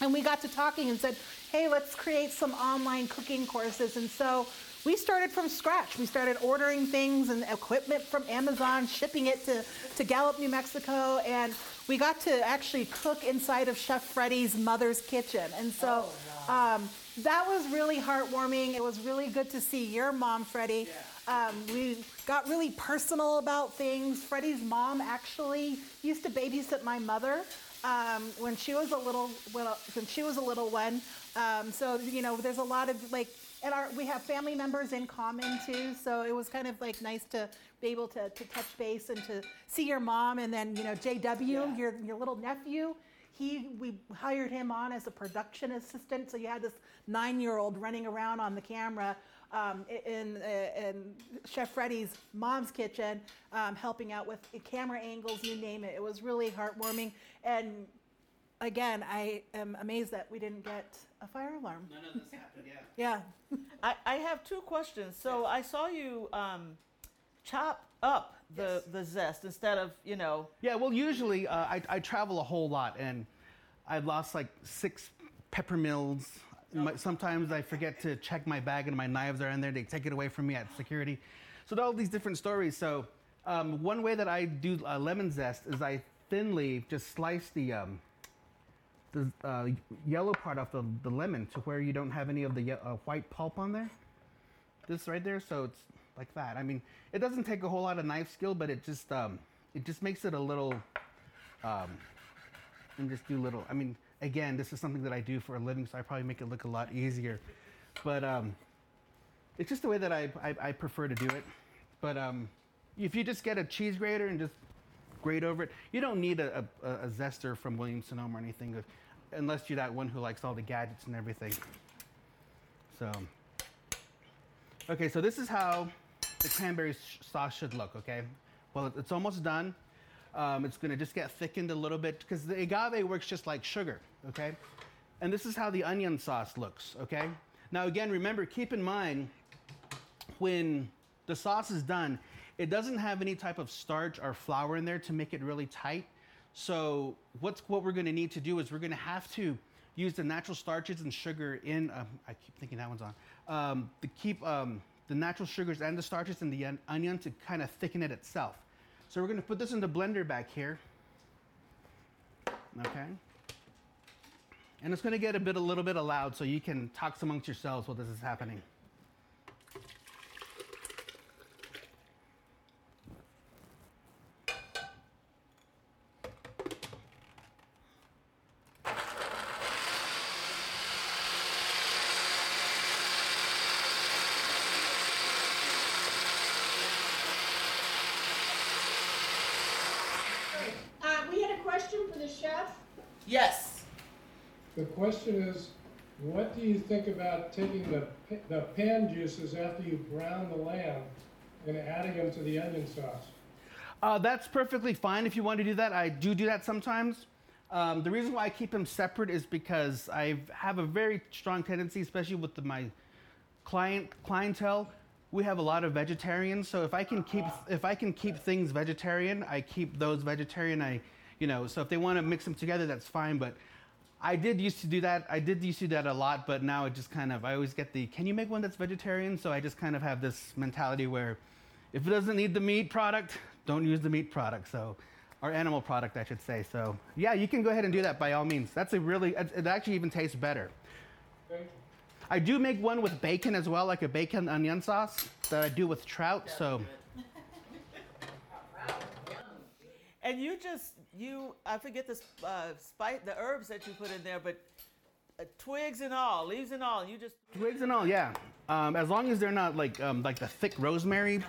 And we got to talking and said, hey, let's create some online cooking courses. And so we started from scratch. We started ordering things and equipment from Amazon, shipping it to, to Gallup, New Mexico, and we got to actually cook inside of Chef Freddie's mother's kitchen. And so oh, wow. um, that was really heartwarming. It was really good to see your mom, Freddie. Yeah. Um, we got really personal about things. Freddie's mom actually used to babysit my mother um, when she was a little when she was a little one. Um, so you know, there's a lot of like and our, we have family members in common too, so it was kind of like nice to be able to, to touch base and to see your mom, and then you know JW, yeah. your your little nephew. He we hired him on as a production assistant, so you had this nine-year-old running around on the camera um, in, in Chef Freddie's mom's kitchen, um, helping out with camera angles, you name it. It was really heartwarming and again, I am amazed that we didn't get a fire alarm. None of this happened, yeah. Yeah. I, I have two questions. So I saw you um, chop up the, the zest instead of, you know, Yeah, well, usually uh, I, I travel a whole lot, and I've lost like six peppermills. My, sometimes I forget to check my bag, and my knives are in there. They take it away from me at security. So all these different stories. So um, one way that I do uh, lemon zest is I thinly just slice the um, the uh, yellow part off the, the lemon to where you don't have any of the ye- uh, white pulp on there. This right there, so it's like that. I mean, it doesn't take a whole lot of knife skill, but it just um, it just makes it a little um, and just do little. I mean, again, this is something that I do for a living, so I probably make it look a lot easier. But um, it's just the way that I, I, I prefer to do it. But um, if you just get a cheese grater and just grate over it, you don't need a, a, a zester from Williams Sonoma or anything, if- unless you're that one who likes all the gadgets and everything. So, okay, so this is how the cranberry sauce should look. Okay, well, it's almost done. Um, it's gonna just get thickened a little bit because the agave works just like sugar. Okay, and this is how the onion sauce looks. Okay, now again, remember, keep in mind when the sauce is done, it doesn't have any type of starch or flour in there to make it really tight. So what's what we're going to need to do is we're going to have to use the natural starches and sugar in. Um, I keep thinking that one's on. Um, to keep um, the natural sugars and the starches in the onion to kind of thicken it itself. So we're going to put this in the blender back here. Okay. And it's going to get a bit a little bit loud, so you can talk amongst yourselves while this is happening. Uh, we had a question for the chef. yes. The question is, what do you think about taking the, the pan juices after you brown the lamb and adding them to the onion sauce? Uh, that's perfectly fine if you want to do that. I do do that sometimes. Um, the reason why I keep them separate is because I have a very strong tendency, especially with the, my client clientele. We have a lot of vegetarians, so if I can keep if I can keep things vegetarian, I keep those vegetarian. I, you know, so if they want to mix them together, that's fine. But I did used to do that. I did used to do that a lot, but now it just kind of I always get the can you make one that's vegetarian? So I just kind of have this mentality where if it doesn't need the meat product, don't use the meat product. So, or animal product, I should say. So, yeah, you can go ahead and do that by all means. That's a really, it it actually even tastes better. I do make one with bacon as well, like a bacon onion sauce that I do with trout. So, And you just, you, I forget the, uh, spice, the herbs that you put in there, but uh, twigs and all, leaves and all, you just. twigs and all, yeah. Um, as long as they're not like um, like the thick rosemary.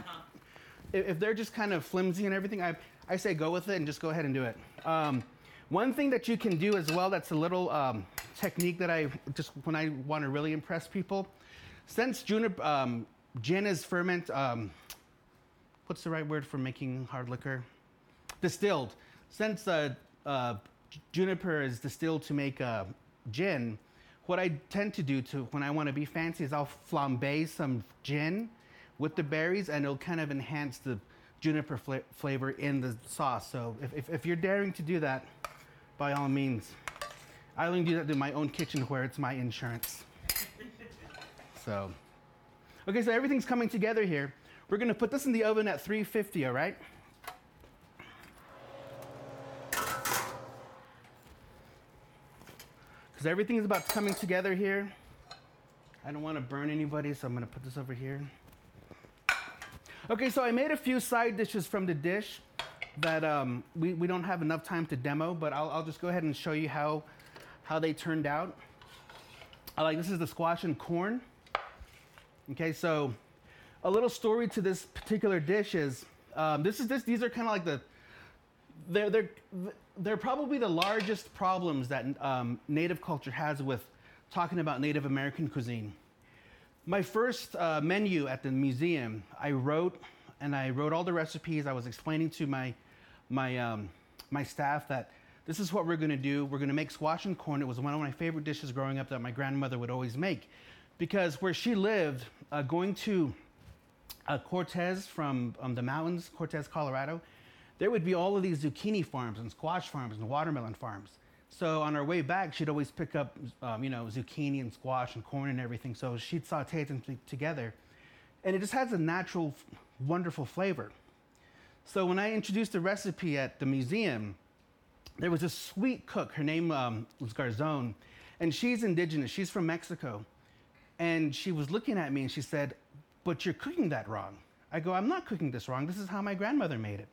If, if they're just kind of flimsy and everything, I I say go with it and just go ahead and do it. Um, one thing that you can do as well that's a little um, technique that I just when I want to really impress people. Since juniper um, gin is ferment, um, what's the right word for making hard liquor? Distilled. Since uh, uh, juniper is distilled to make uh, gin, what I tend to do to when I want to be fancy is I'll flambe some gin with the berries, and it'll kind of enhance the juniper fla- flavor in the sauce. So if, if, if you're daring to do that, by all means. I only do that in my own kitchen where it's my insurance. So, okay, so everything's coming together here. We're gonna put this in the oven at 350, all right? Because everything is about coming together here. I don't want to burn anybody, so I'm gonna put this over here. Okay, so I made a few side dishes from the dish that um, we, we don't have enough time to demo, but I'll, I'll just go ahead and show you how, how they turned out. I like this is the squash and corn. Okay, so a little story to this particular dish is um, this is this these are kind of like the they're they're they're probably the largest problems that um, Native culture has with talking about Native American cuisine. My first uh, menu at the museum, I wrote and I wrote all the recipes. I was explaining to my my um, my staff that this is what we're going to do. We're going to make squash and corn. It was one of my favorite dishes growing up that my grandmother would always make. Because where she lived, uh, going to uh, Cortez from um, the mountains, Cortez, Colorado, there would be all of these zucchini farms and squash farms and watermelon farms. So on our way back, she'd always pick up, um, you know, zucchini and squash and corn and everything. So she'd saute them t- together, and it just has a natural, wonderful flavor. So when I introduced the recipe at the museum, there was a sweet cook. Her name um, was Garzon, and she's indigenous. She's from Mexico, and she was looking at me and she said, "But you're cooking that wrong." I go, "I'm not cooking this wrong. This is how my grandmother made it."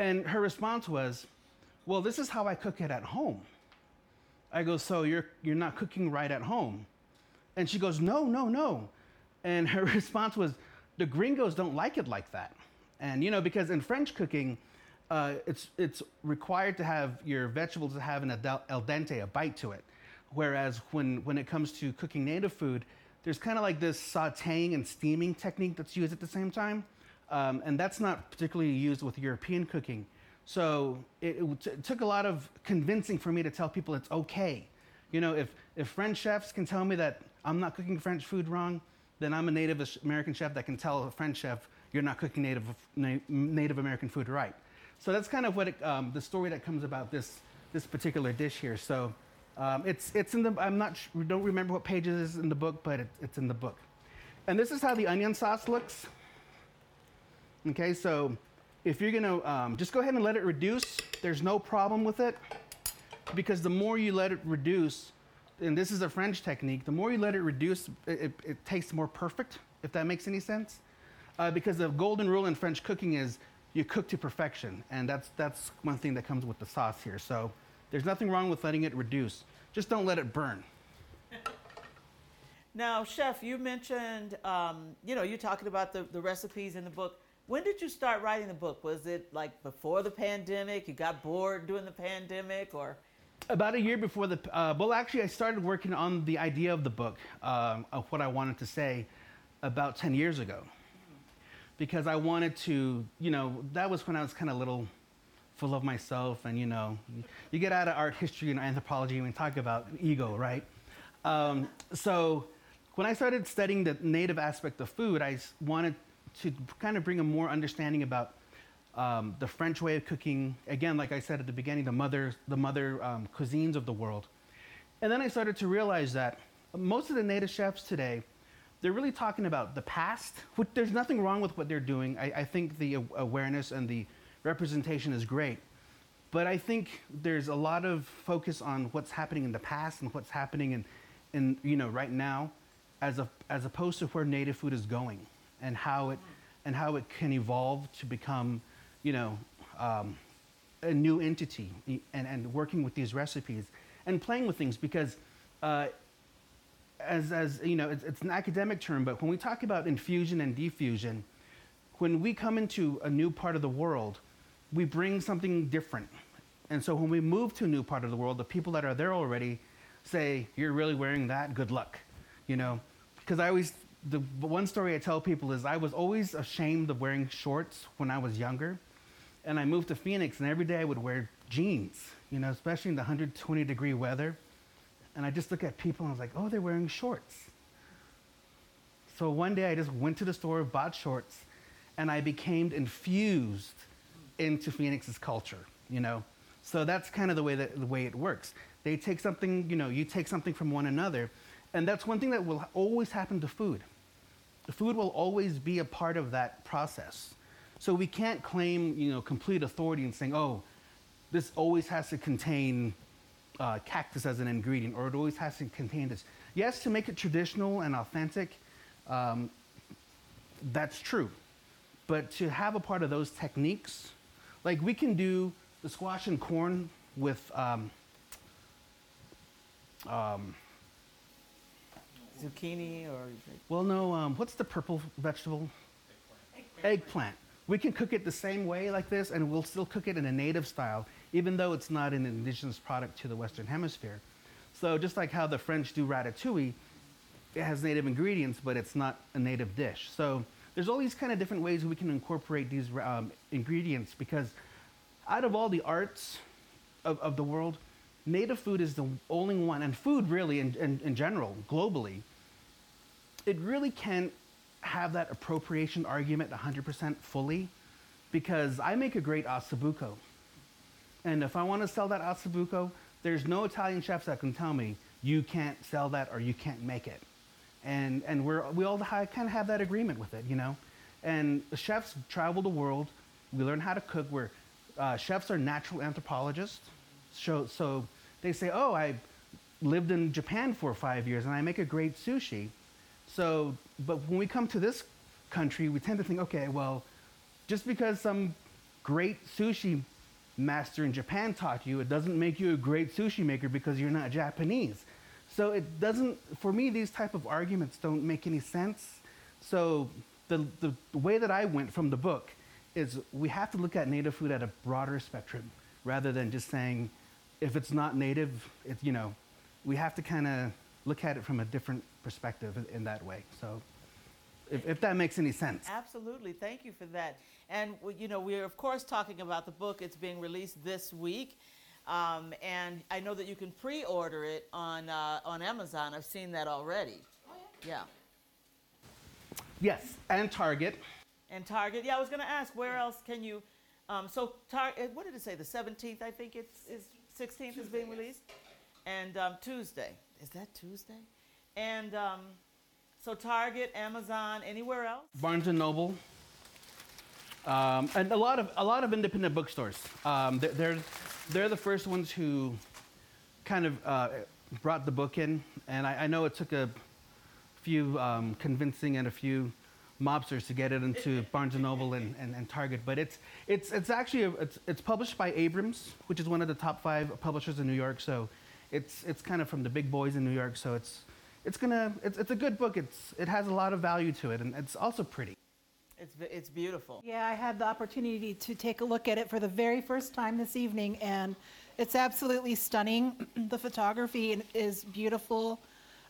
And her response was, Well, this is how I cook it at home. I go, So you're, you're not cooking right at home? And she goes, No, no, no. And her response was, The gringos don't like it like that. And, you know, because in French cooking, uh, it's, it's required to have your vegetables to have an al dente, a bite to it. Whereas when, when it comes to cooking native food, there's kind of like this sauteing and steaming technique that's used at the same time. Um, and that's not particularly used with European cooking. So it, it, t- it, took a lot of convincing for me to tell people it's okay. You know, if, if French chefs can tell me that I'm not cooking French food wrong, then I'm a Native American chef that can tell a French chef you're not cooking Native, na- Native American food right. So that's kind of what it, um, the story that comes about this, this particular dish here. So um, it's, it's in the, I'm not, don't remember what pages is in the book, but it, it's in the book. And this is how the onion sauce looks. Okay, so if you're gonna um, just go ahead and let it reduce, there's no problem with it because the more you let it reduce, and this is a French technique, the more you let it reduce, it, it, it tastes more perfect, if that makes any sense. Uh, because the golden rule in French cooking is you cook to perfection, and that's, that's one thing that comes with the sauce here. So there's nothing wrong with letting it reduce, just don't let it burn. Now, Chef, you mentioned, um, you know, you're talking about the, the recipes in the book. When did you start writing the book? Was it like before the pandemic? You got bored during the pandemic, or? About a year before the uh, well, actually, I started working on the idea of the book um, of what I wanted to say about ten years ago, because I wanted to, you know, that was when I was kind of little, full of myself, and you know, you get out of art history and anthropology and talk about ego, right? Um, so when I started studying the native aspect of food, I wanted to kind of bring a more understanding about um, the French way of cooking. Again, like I said at the beginning, the mother, the mother um, cuisines of the world. And then I started to realize that most of the native chefs today, they're really talking about the past. Which, there's nothing wrong with what they're doing. I, I think the awareness and the representation is great. But I think there's a lot of focus on what's happening in the past and what's happening in, in you know, right now, as, a, as opposed to where native food is going and how it and how it can evolve to become, you know, um, a new entity and, and working with these recipes and playing with things because uh, as, as you know it's, it's, an academic term but when we talk about infusion and defusion when we come into a new part of the world we bring something different. And so when we move to a new part of the world the people that are there already say you're really wearing that? Good luck you know? Because i always the one story I tell people is I was always ashamed of wearing shorts when I was younger. And I moved to Phoenix, and every day I would wear jeans, you know, especially in the 120 degree weather. And I just look at people and I was like, oh, they're wearing shorts. So one day I just went to the store, bought shorts, and I became infused into Phoenix's culture, you know. So that's kind of the way that the way it works. They take something, you know, you take something from one another, and that's one thing that will always happen to food. The food will always be a part of that process. So we can't claim, you know, complete authority in saying, oh, this always has to contain uh, cactus as an ingredient, or it always has to contain this. Yes, to make it traditional and authentic, um, that's true. But to have a part of those techniques, like we can do the squash and corn with um, um, zucchini or? Well, no. Um, what's the purple vegetable? Eggplant. Eggplant. We can cook it the same way like this, and we'll still cook it in a native style, even though it's not an indigenous product to the Western Hemisphere. So just like how the French do ratatouille, it has native ingredients, but it's not a native dish. So there's all these kind of different ways we can incorporate these um, ingredients because out of all the arts of, of the world, native food is the only one, and food really in, in, in general, globally, it really can't have that appropriation argument 100% fully because I make a great ossobuco. And if I want to sell that ossobuco, there's no Italian chefs that can tell me you can't sell that or you can't make it. And, and we're, we all kind of have that agreement with it, you know? And the chefs travel the world. We learn how to cook. We're, uh, chefs are natural anthropologists. So, so they say, oh, I lived in Japan for five years and I make a great sushi. So, but when we come to this country, we tend to think, okay, well, just because some great sushi master in Japan taught you, it doesn't make you a great sushi maker because you're not Japanese. So it doesn't, for me, these type of arguments don't make any sense. So the, the, the way that I went from the book is we have to look at native food at a broader spectrum rather than just saying if it's not native, it's, you know, we have to kind of look at it from a different perspective in, in that way. So if, if, that makes any sense. Absolutely. Thank you for that. And, you know, we're, of course, talking about the book. It's being released this week. Um, and I know that you can pre order it on, uh, on Amazon. I've seen that already. Oh, yeah. Yeah. Yes, and Target. And Target. Yeah, I was going to ask, where else can you? Um, so, tar- eh, what did it say? The 17th, I think it's is 16th Tuesday, is being released? And um, Tuesday. Is that Tuesday? And um, so Target, Amazon, anywhere else? Barnes and Noble, um, and a lot of a lot of independent bookstores. Um, they're, they're, they're the first ones who kind of uh, brought the book in, and I, I know it took a few um, convincing and a few mobsters to get it into Barnes and Noble and, and, and, Target. But it's it's it's actually a, it's it's published by Abrams, which is one of the top five publishers in New York. So it's it's kind of from the big boys in New York. So it's it's gonna it's, it's a good book. It's it has a lot of value to it, and it's also pretty. It's it's beautiful. Yeah, I had the opportunity to take a look at it for the very first time this evening, and it's absolutely stunning. the photography is beautiful.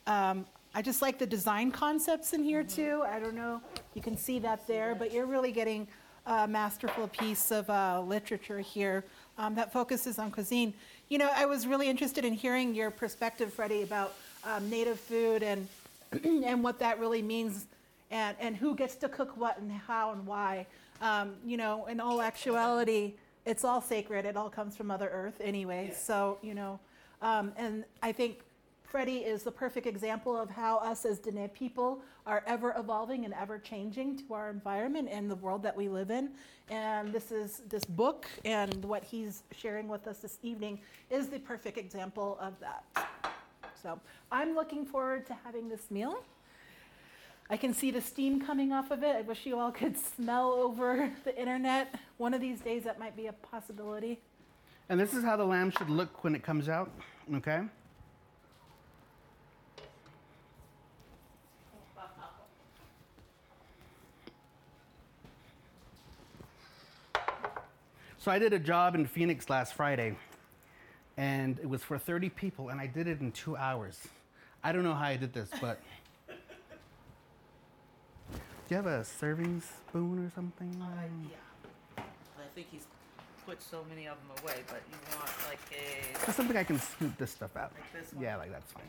Um, I just like the design concepts in here too. I don't know, you can see that there, but you're really getting a masterful piece of uh, literature here um, that focuses on cuisine. You know, I was really interested in hearing your perspective, Freddie, about um, native food and and what that really means, and and who gets to cook what and how and why. Um, you know, in all actuality, it's all sacred. It all comes from Mother Earth anyway. Yeah. So you know, um, and I think Freddie is the perfect example of how us as Dene people are ever evolving and ever changing to our environment and the world that we live in. And this is this book and what he's sharing with us this evening is the perfect example of that. So I'm looking forward to having this meal. I can see the steam coming off of it. I wish you all could smell over the internet. One of these days, that might be a possibility. And this is how the lamb should look when it comes out, okay? So I did a job in Phoenix last Friday and it was for 30 people, and I did it in two hours. I don't know how I did this, but. Do you have a serving spoon or something? Uh, yeah. I think he's put so many of them away, but you want like a. Just something I can scoop this stuff out. Like this one? Yeah, like that's fine.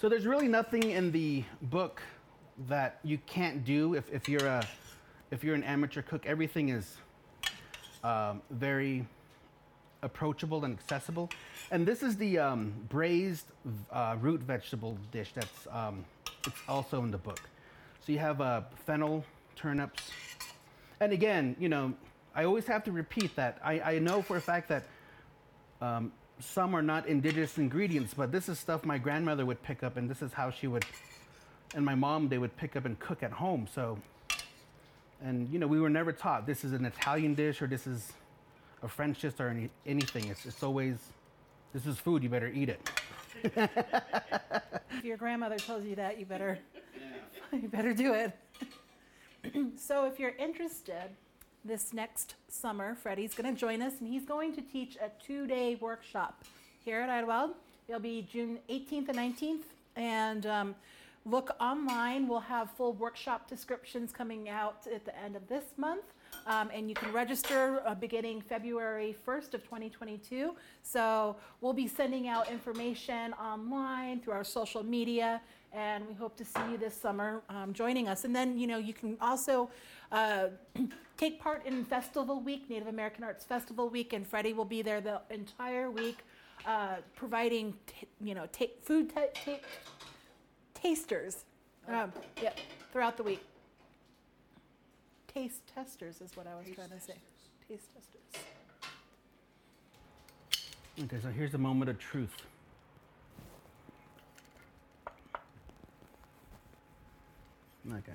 So there's really nothing in the book that you can't do if, if you're a if you're an amateur cook. Everything is um, very approachable and accessible. And this is the um, braised uh, root vegetable dish that's um, it's also in the book. So you have uh, fennel, turnips, and again, you know, I always have to repeat that. I, I know for a fact that um, some are not indigenous ingredients, but this is stuff my grandmother would pick up, and this is how she would, and my mom they would pick up and cook at home. So and you know, we were never taught this is an Italian dish or this is a French dish or any, anything. It's just always, this is food. You better eat it. if your grandmother tells you that, you better, you better do it. so if you're interested, this next summer, Freddie's going to join us, and he's going to teach a two-day workshop here at Idyllwild. It'll be June 18th and 19th, and um, Look online. We'll have full workshop descriptions coming out at the end of this month. um, and you can register uh, beginning February 1st of 2022. So we'll be sending out information online through our social media, and we hope to see you this summer um, joining us. And then, you know, you can also uh, take part in Festival Week, Native American Arts Festival Week, and Freddie will be there the entire week, uh, providing, t- you know, ta- food ta- ta- tasters, um, yeah, throughout the week. Taste testers is what I was trying to say. Taste testers. Okay, so here's the moment of truth. Okay. Okay.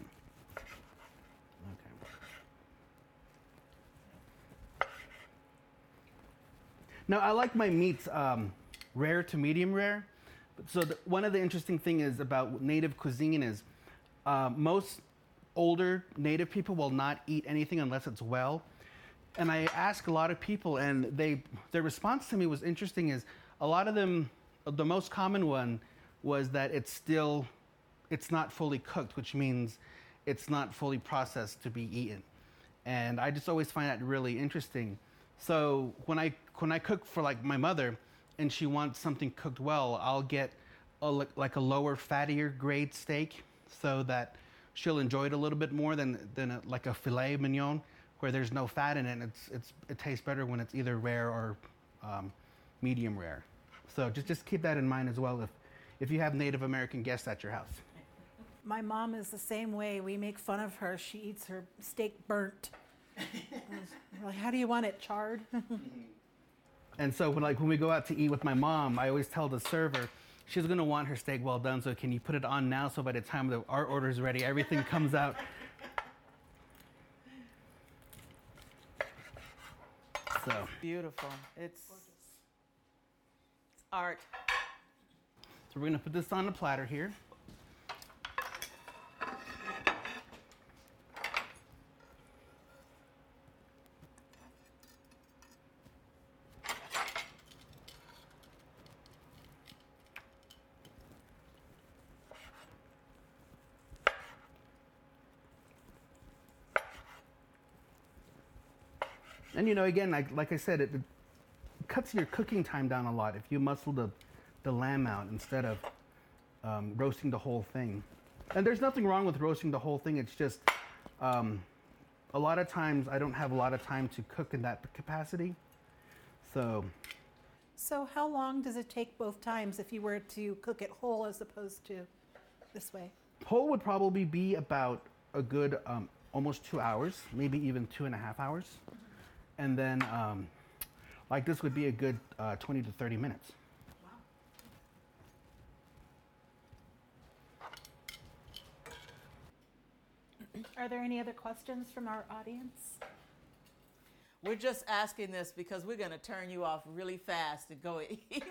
Now I like my meats um, rare to medium rare. So the, one of the interesting thing is about native cuisine is uh, most older native people will not eat anything unless it's well. And I ask a lot of people, and they their response to me was interesting. Is a lot of them, the most common one was that it's still, it's not fully cooked, which means it's not fully processed to be eaten. And I just always find that really interesting. So when I when I cook for like my mother, and she wants something cooked well, I'll get a, like a lower, fattier grade steak, so that she'll enjoy it a little bit more than than a, like a filet mignon, where there's no fat in it. It's it's it tastes better when it's either rare or um, medium rare. So just just keep that in mind as well if if you have Native American guests at your house. My mom is the same way. We make fun of her. She eats her steak burnt. Like, how do you want it charred? And so when like when we go out to eat with my mom, I always tell the server, she's gonna want her steak well done. So can you put it on now so by the time the, our order is ready, everything comes out. So Beautiful. It's, it's art. So we're gonna put this on the platter here. And you know, again, like, like I said, it, it cuts your cooking time down a lot if you muscle the, the lamb out instead of um, roasting the whole thing. And there's nothing wrong with roasting the whole thing. It's just um, a lot of times I don't have a lot of time to cook in that capacity. So so, how long does it take both times if you were to cook it whole as opposed to this way? whole would probably be about a good um, almost two hours, maybe even two and a half hours. And then um, like this would be a good uh, 20 to 30 minutes. Are there any other questions from our audience? We're just asking this because we're going to turn you off really fast and go eat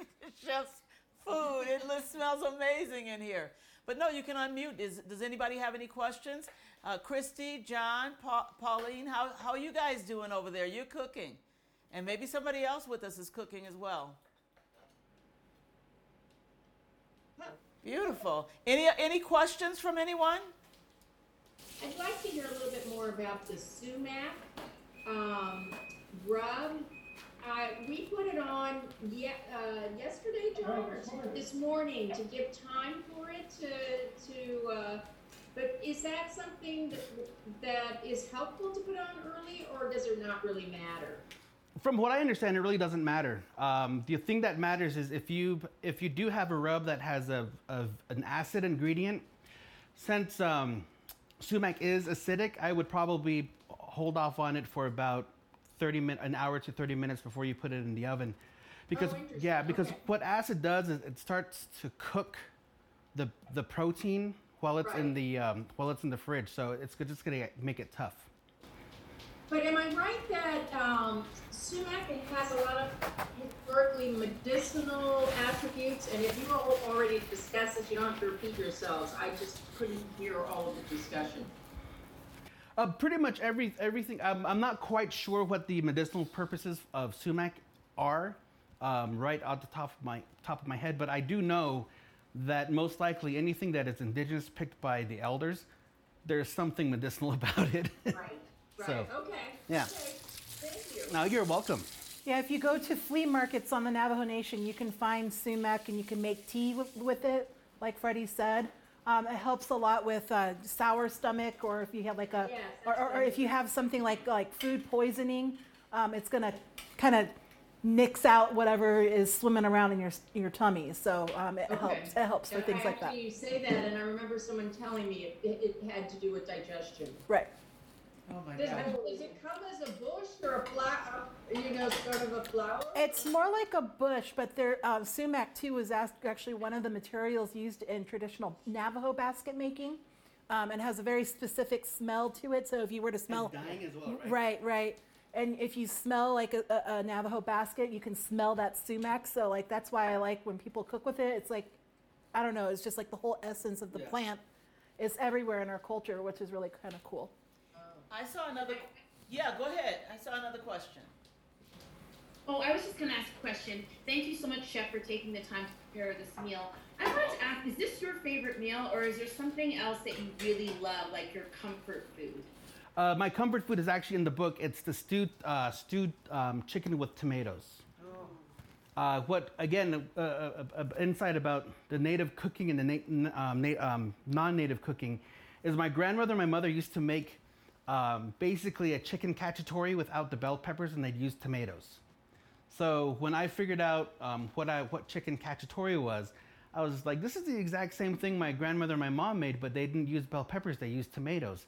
chef's food. It li- smells amazing in here. But no, you can unmute. Is, does anybody have any questions? Uh, Christy, John, pa- Pauline, how, how are you guys doing over there? You're cooking. And maybe somebody else with us is cooking as well. Beautiful. Any, any questions from anyone? I'd like to hear a little bit more about the sumac um, rub. Uh, we put it on ye- uh, yesterday, John, this morning to give time for it to to. Uh, but is that something that that is helpful to put on early, or does it not really matter? From what I understand, it really doesn't matter. Um, the thing that matters is if you if you do have a rub that has a, a an acid ingredient, since um, sumac is acidic, I would probably hold off on it for about 30 min, an hour to 30 minutes before you put it in the oven. Because Oh, yeah, because Okay. what acid does is it starts to cook the the protein while it's in the um, while it's in the fridge. So it's just gonna make it tough. But am I right that um, sumac has a lot of historically medicinal attributes? And if you all already discussed this, you don't have to repeat yourselves. I just couldn't hear all of the discussion. Uh, pretty much every everything. I'm, I'm not quite sure what the medicinal purposes of sumac are, um, right out the top of my top of my head. But I do know that most likely anything that is indigenous picked by the elders, there's something medicinal about it. Right. So, Okay. yeah. Okay. Thank you. No, you're welcome. Yeah, if you go to flea markets on the Navajo Nation, you can find sumac and you can make tea with, with it, like Freddie said. Um, it helps a lot with uh, sour stomach, or if you have like a, Yes, or, or, or if you have something like like food poisoning, um, it's gonna kind of nix out whatever is swimming around in your your tummy. So um, it Okay. helps. It helps for Yeah, things I like that. Actually, you say that, and I remember someone telling me it, it, it had to do with digestion. Right. Oh my Does, God. does it come as a bush or a flower? You know, sort of a flower? It's more like a bush, but there, uh, sumac too is ask- actually one of the materials used in traditional Navajo basket making, um, and has a very specific smell to it. So if you were to smell, dying as well, right? right, right. And if you smell like a, a, a Navajo basket, you can smell that sumac. So like that's why I like when people cook with it. It's like, I don't know, it's just like the whole essence of the Yeah. plant is everywhere in our culture, which is really kind of cool. Um, I saw another. Yeah, go ahead. I saw another question. Oh, I was just gonna ask a question. Thank you so much, Chef, for taking the time to prepare this meal. I wanted to ask, is this your favorite meal, or is there something else that you really love, like your comfort food? Uh, my comfort food is actually in the book. It's the stewed uh, stewed um, chicken with tomatoes. Uh, what again? Uh, uh, uh, insight about the native cooking and the na- um, na- um, non-native cooking is my grandmother and my mother used to make um, basically a chicken cacciatore without the bell peppers, and they'd use tomatoes. So when I figured out um, what I what chicken cacciatore was, I was like, this is the exact same thing my grandmother and my mom made, but they didn't use bell peppers; they used tomatoes.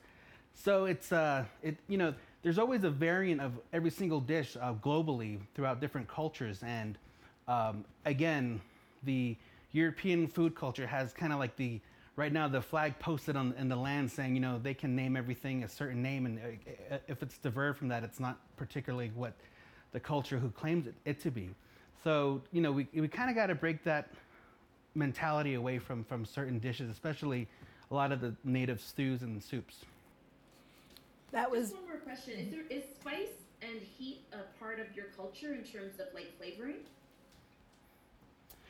So it's uh, it you know, there's always a variant of every single dish uh, globally throughout different cultures, and um, again, the European food culture has kind of like the right now the flag posted on in the land saying you know they can name everything a certain name, and uh, if it's diverted from that, it's not particularly what the culture who claims it, it to be. So you know we we kind of got to break that mentality away from from certain dishes, especially a lot of the native stews and soups. That was Just one more question. Is there is spice and heat a part of your culture in terms of like flavoring?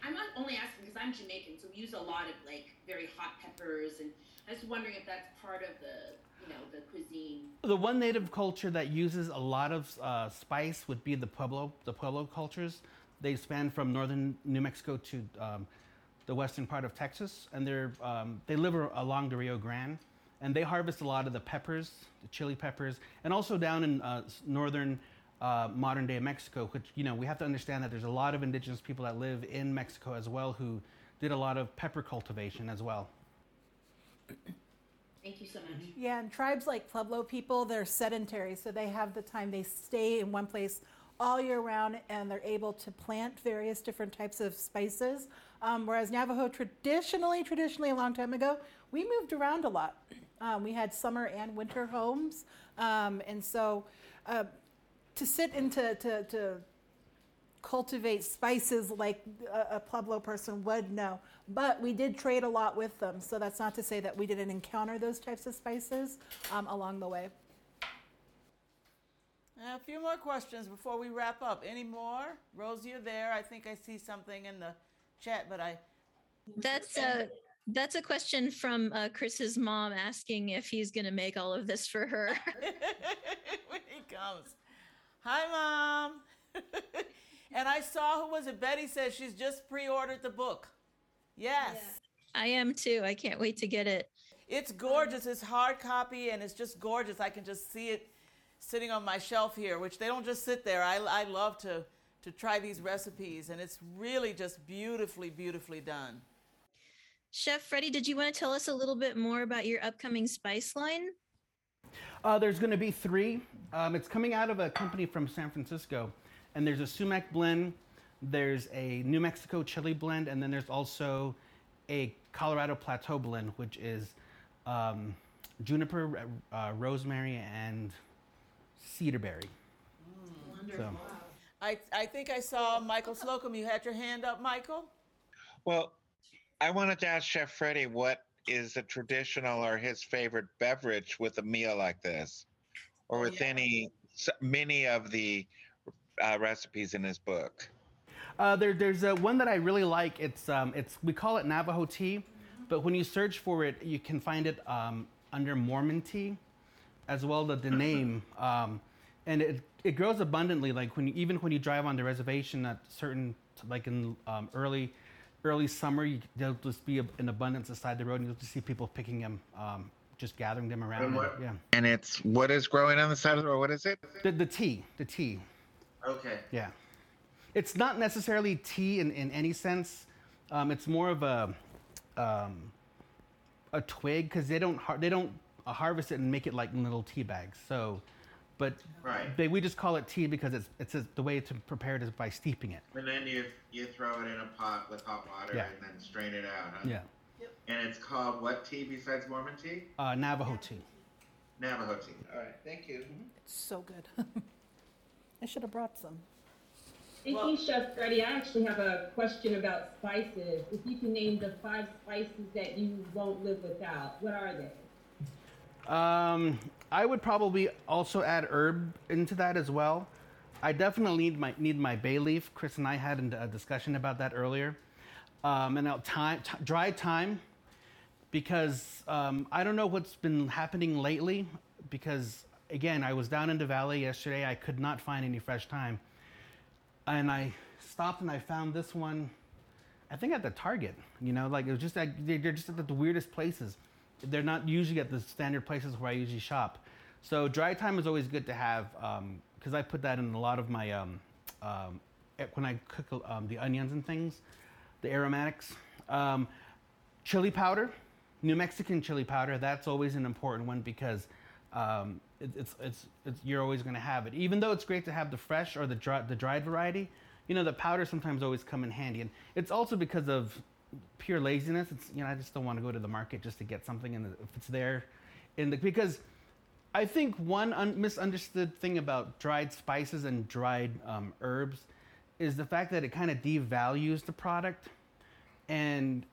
I'm not only asking because I'm Jamaican, so we use a lot of like very hot peppers, and I was wondering if that's part of the you know the cuisine. The one native culture that uses a lot of uh, spice would be the Pueblo. The Pueblo cultures. They span from northern New Mexico to um, the western part of Texas, and they're um, they live along the Rio Grande, and they harvest a lot of the peppers, the chili peppers, and also down in uh, northern uh, modern day Mexico. Which you know we have to understand that there's a lot of indigenous people that live in Mexico as well who did a lot of pepper cultivation as well. Thank you so much. Yeah, and tribes like Pueblo people, they're sedentary, so they have the time. They stay in one place all year round, and they're able to plant various different types of spices. Um, whereas Navajo, traditionally, traditionally a long time ago, we moved around a lot. Um, we had summer and winter homes, um, and so uh, to sit into to, to cultivate spices like a, a Pueblo person would know. But we did trade a lot with them, so that's not to say that we didn't encounter those types of spices um, along the way. Uh, a few more questions before we wrap up. Any more? Rosie, you're there. I think I see something in the chat, but I. That's a that's a question from uh, Chris's mom asking if he's going to make all of this for her. when he comes. Hi, Mom. and I saw who was it? Betty says she's just pre ordered the book. Yes. I am too. I can't wait to get it. It's gorgeous. It's hard copy and it's just gorgeous. I can just see it sitting on my shelf here, which they don't just sit there. I, I love to, to try these recipes, and it's really just beautifully, beautifully done. Chef Freddie, did you want to tell us a little bit more about your upcoming spice line? Uh, there's going to be three. Um, it's coming out of a company from San Francisco, and there's a sumac blend, there's a New Mexico chili blend, and then there's also a Colorado Plateau blend, which is um, juniper, uh, rosemary, and cedarberry. So, I, I think I saw Michael Slocum. You had your hand up, Michael? Well, I wanted to ask Chef Freddie what is a traditional or his favorite beverage with a meal like this, or with any many of the uh, recipes in his book. Uh, there, there's uh, one that I really like. It's, um, it's we call it Navajo tea, but when you search for it, you can find it um, under Mormon tea. as well as the name. Um, and it, it grows abundantly. Like when you, even when you drive on the reservation at certain like in um, early early summer, you, there'll just be an abundance beside the road, and you'll just see people picking them, um, just gathering them around. And what- yeah, And it's what is growing on the side of the road? What is it? the the tea, the tea. Okay. Yeah. It's not necessarily tea in, in any sense. Um, it's more of a um, a twig because they don't har- they don't harvest it and make it like little tea bags. So, but Right. they, we just call it tea because it's it's a, the way to prepare it is by steeping it. And then you you throw it in a pot with hot water Yeah. and then strain it out. Huh? Yeah. And it's called what tea besides Mormon tea? Uh, Navajo tea. Navajo tea. All right. Thank you. It's so good. I should have brought some. Thank you, Chef Freddie. I actually have a question about spices. If you can name the five spices that you won't live without, what are they? Um, I would probably also add herb into that as well. I definitely need my need my bay leaf. Chris and I had a discussion about that earlier. Um, and now time, t- dry thyme, because um, I don't know what's been happening lately. Because again, I was down in the valley yesterday. I could not find any fresh thyme, and I stopped and I found this one. I think at the Target. You know, like it was just like they're just at the weirdest places. They're not usually at the standard places where I usually shop. So dry time is always good to have because I put that in a lot of my um, um, eh, when I cook um, the onions and things, the aromatics. Um, chili powder, New Mexican chili powder. That's always an important one because um, it, it's, it's it's you're always going to have it. Even though it's great to have the fresh or the dry, the dried variety, you know the powder sometimes always come in handy, and it's also because of pure laziness. It's you know I just don't want to go to the market just to get something, and if it's there, in the because I think one un- misunderstood thing about dried spices and dried um, herbs is the fact that it kind of devalues the product, and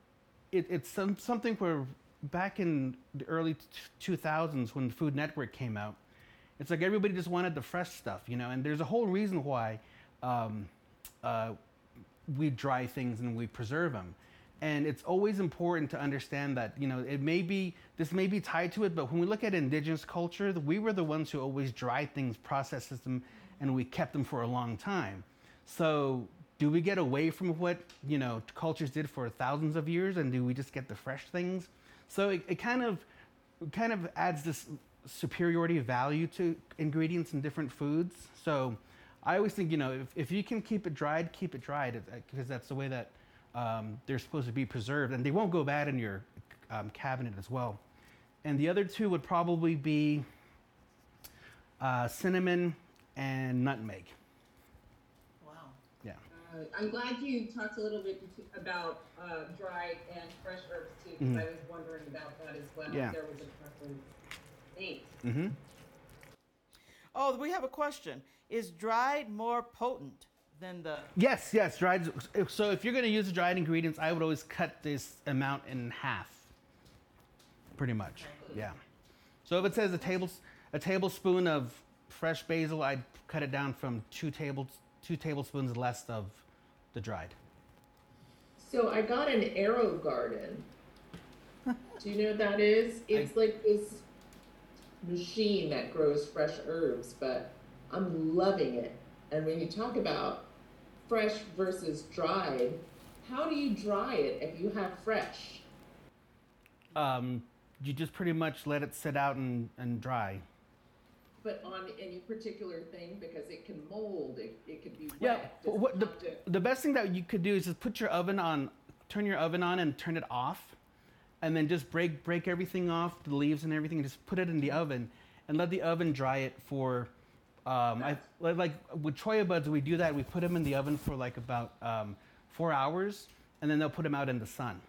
it, it's some, something where back in the early t- 2000s when Food Network came out, it's like everybody just wanted the fresh stuff, you know, and there's a whole reason why um, uh, we dry things and we preserve them. And it's always important to understand that, you know, it may be, this may be tied to it, but when we look at indigenous culture, we were the ones who always dried things, processed them, and we kept them for a long time. So do we get away from what, you know, cultures did for thousands of years and do we just get the fresh things? So it, it kind of, kind of adds this superiority value to ingredients in different foods. So I always think, you know, if, if you can keep it dried, keep it dried because that's the way that um, they're supposed to be preserved and they won't go bad in your um, cabinet as well. And the other two would probably be uh, cinnamon and nutmeg. Wow. Yeah. Uh, I'm glad you talked a little bit about uh, dried and fresh herbs too, because Mhm. I was wondering about that as well. Yeah. If there was a preference. Thanks. Mm-hmm. Oh, we have a question. Is dried more potent than the? Yes, yes, dried. So if you're going to use the dried ingredients, I would always cut this amount in half. Pretty much, yeah. So if it says a table, a tablespoon of fresh basil, I'd cut it down from two tables, two tablespoons less of the dried. So I got an AeroGarden. Do you know what that is? It's like this machine that grows fresh herbs, but I'm loving it. And when you talk about fresh versus dried, how do you dry it if you have fresh? Um, you just pretty much let it sit out and, and dry. But on any particular thing, because it can mold, it, it could be wet. Yeah. Does What the, to- the best thing that you could do is just put your oven on, turn your oven on and turn it off, and then just break break everything off, the leaves and everything, and just put it in the oven and let the oven dry it for. Um, I like like with cholla buds, we do that. We put them in the oven for like about um, four hours, and then they'll put them out in the sun.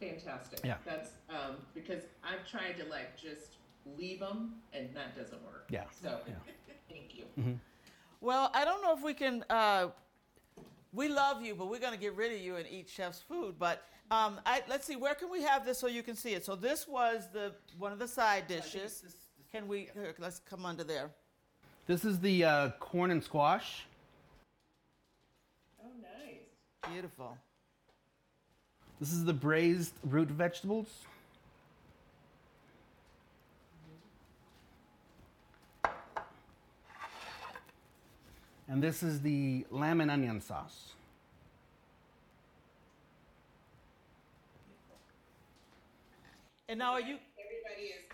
Fantastic. Yeah. That's um, because I've tried to like just leave them, and that doesn't work. Yeah. So, Yeah. thank you. Mm-hmm. Well, I don't know if we can. Uh, we love you, but we're going to get rid of you and eat chef's food. But um, I, let's see, where can we have this so you can see it? So this was the one of the side dishes. Can we? Here, let's come under there. This is the uh, corn and squash. Oh, nice. Beautiful. This is the braised root vegetables. And this is the lemon onion sauce. And now are you? Everybody is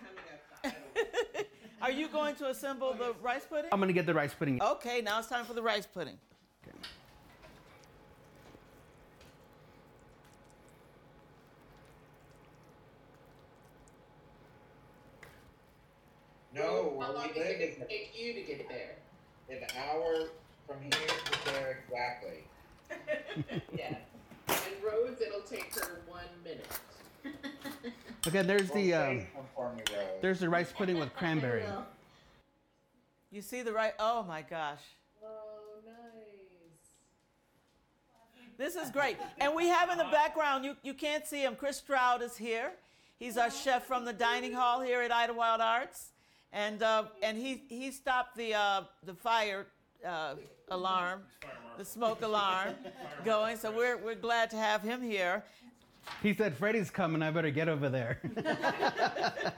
are you going to assemble the rice pudding? I'm gonna get the rice pudding. Okay, now it's time for the rice pudding. Okay. No, How where long we is live it is gonna take you to get there? an hour from here to there exactly. Yeah. And Rose, it'll take her one minute. Okay, there's the um, say some for me, Rose. there's the rice pudding with cranberry. You see the right oh my gosh. Oh, nice. This is great. And we have in the background, you, you can't see him, Chris Stroud is here. He's our chef from the dining hall here at Idyllwild Arts. And, uh, and he, he stopped the, uh, the fire uh, alarm, the smoke alarm going. So we're, we're glad to have him here. He said, "Freddie's coming. I better get over there."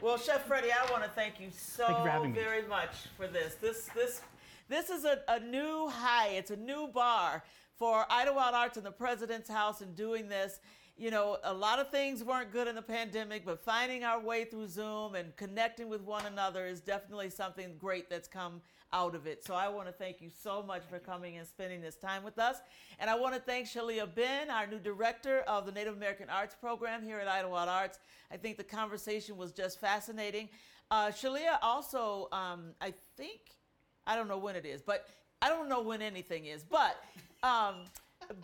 Well, Chef Freddie, I want to thank you so Thank you having me. very much for this. This this this is a, a new high. It's a new bar for Idyllwild Arts and the President's House and doing this. You know, a lot of things weren't good in the pandemic, but finding our way through Zoom and connecting with one another is definitely something great that's come out of it. So I want to thank you so much for coming and spending this time with us. And I want to thank Shaliyah Ben, our new director of the Native American Arts Program here at Idyllwild Arts. I think the conversation was just fascinating. Uh, Shalia also, um, I think, I don't know when it is, but I don't know when anything is, but um,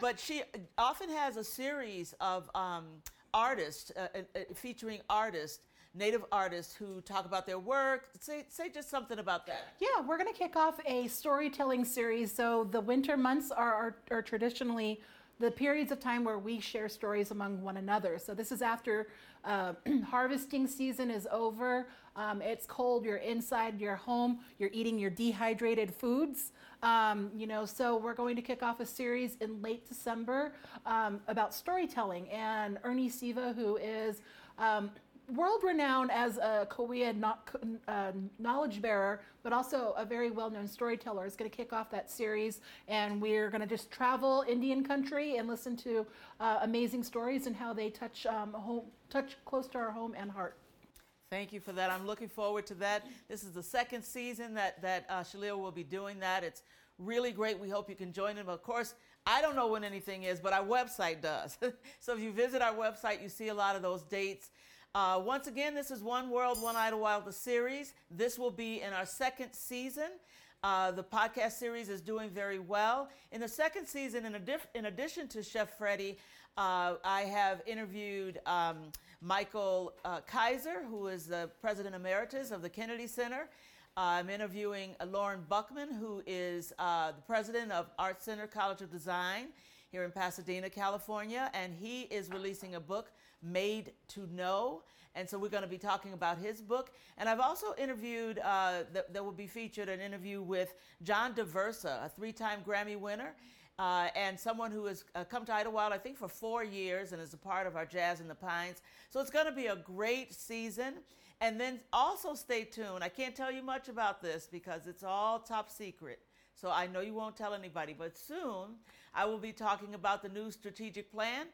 but she often has a series of um, artists uh, uh, featuring artists, native artists who talk about their work. Say say just something about that. Yeah, we're going to kick off a storytelling series. So the winter months are, are, are traditionally the periods of time where we share stories among one another. So this is after uh, harvesting season is over. Um, it's cold. You're inside your home. You're eating your dehydrated foods. Um, you know, so we're going to kick off a series in late December um, about storytelling. And Ernie Siva, who is um, world renowned as a Korea no- uh, knowledge bearer, but also a very well known storyteller, is going to kick off that series. And we're going to just travel Indian country and listen to uh, amazing stories and how they touch um, home, touch close to our home and heart. Thank you for that. I'm looking forward to that. This is the second season that that uh, will be doing that. It's really great. We hope you can join him. Of course, I don't know when anything is, but our website does. so if you visit our website, you see a lot of those dates. Uh, once again, this is One World, One Idyllwild, the series. This will be in our second season. Uh, the podcast series is doing very well. In the second season, in, adif- in addition to Chef Freddie, uh, I have interviewed um, Michael uh, Kaiser, who is the president emeritus of the Kennedy Center. I'm interviewing Lorne Buchman, who is uh, the president of Art Center College of Design here in Pasadena, California, and he is releasing a book, Made to Know. And so we're going to be talking about his book. And I've also interviewed, uh, that, that will be featured, an interview with John Daversa, a three time Grammy winner. Uh, and someone who has uh, come to Idyllwild, I think, for four years and is a part of our Jazz in the Pines. So it's going to be a great season. And then also stay tuned. I can't tell you much about this because it's all top secret. So I know you won't tell anybody, but soon I will be talking about the new strategic plan,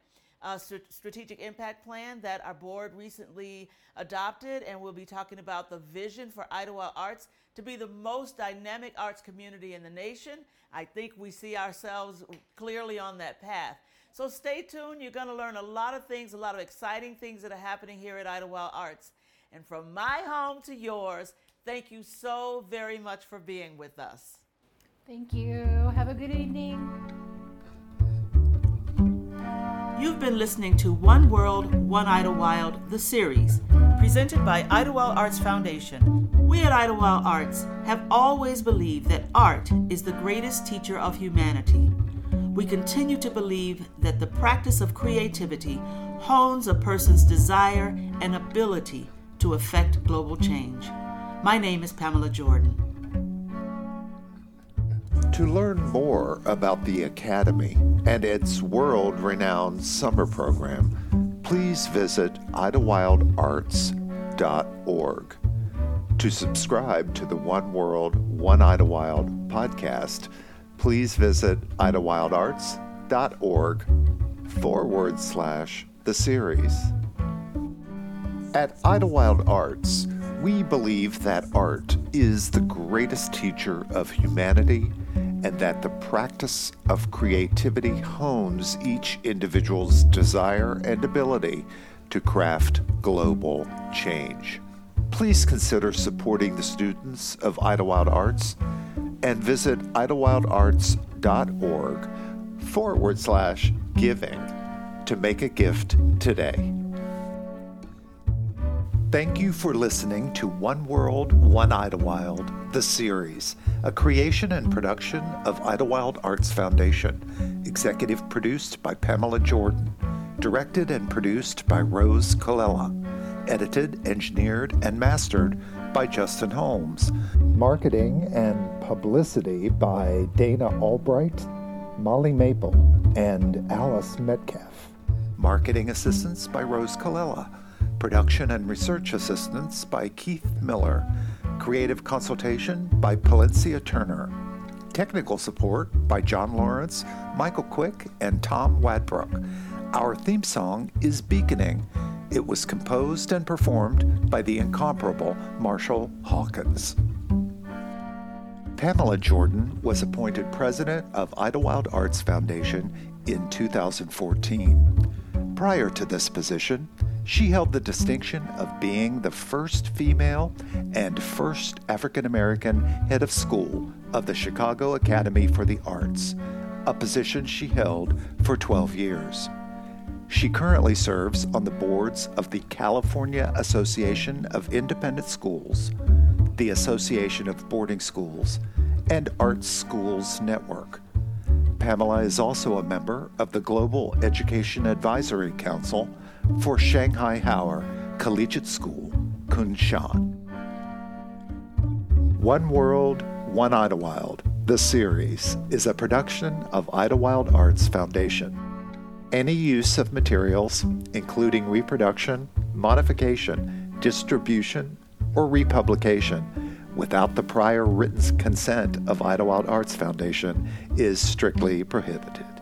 uh, st- strategic impact plan that our board recently adopted, and we'll be talking about the vision for Idyllwild Arts to be the most dynamic arts community in the nation. I think we see ourselves clearly on that path. So stay tuned. You're going to learn a lot of things, a lot of exciting things that are happening here at Idyllwild Arts. And from my home to yours, thank you so very much for being with us. Thank you. Have a good evening. You've been listening to One World, One Idyllwild, the series, presented by Idyllwild Arts Foundation. We at Idyllwild Arts have always believed that art is the greatest teacher of humanity. We continue to believe that the practice of creativity hones a person's desire and ability to affect global change. My name is Pamela Jordan. To learn more about the Academy and its world renowned summer program, please visit idyllwildarts.org. To subscribe to the One World, One Idyllwild podcast, please visit idyllwildarts.org forward slash the series. At Idyllwild Arts, we believe that art is the greatest teacher of humanity and that the practice of creativity hones each individual's desire and ability to craft global change. Please consider supporting the students of Idyllwild Arts and visit idyllwildarts.org forward slash giving to make a gift today. Thank you for listening to One World, One Idyllwild, the series, a creation and production of Idyllwild Arts Foundation, executive produced by Pamela Jordan, directed and produced by Rose Colella, edited, engineered, and mastered by Justin Holmes, marketing and publicity by Dana Albright, Molly Maple, and Alice Metcalf, marketing assistance by Rose Colella. Production and research assistance by Keith Miller. Creative consultation by Palencia Turner. Technical support by John Lawrence, Michael Quick, and Tom Wadbrook. Our theme song is Beaconing. It was composed and performed by the incomparable Marshall Hawkins. Pamela Jordan was appointed president of Idyllwild Arts Foundation in 2014. Prior to this position, she held the distinction of being the first female and first African American head of school of the Chicago Academy for the Arts, a position she held for 12 years. She currently serves on the boards of the California Association of Independent Schools, the Association of Boarding Schools, and Arts Schools Network. Pamela is also a member of the Global Education Advisory Council for Shanghai Hauer Collegiate School, Kunshan. One World, One Idyllwild, the series, is a production of Idyllwild Arts Foundation. Any use of materials, including reproduction, modification, distribution, or republication, without the prior written consent of Idyllwild Arts Foundation is strictly prohibited.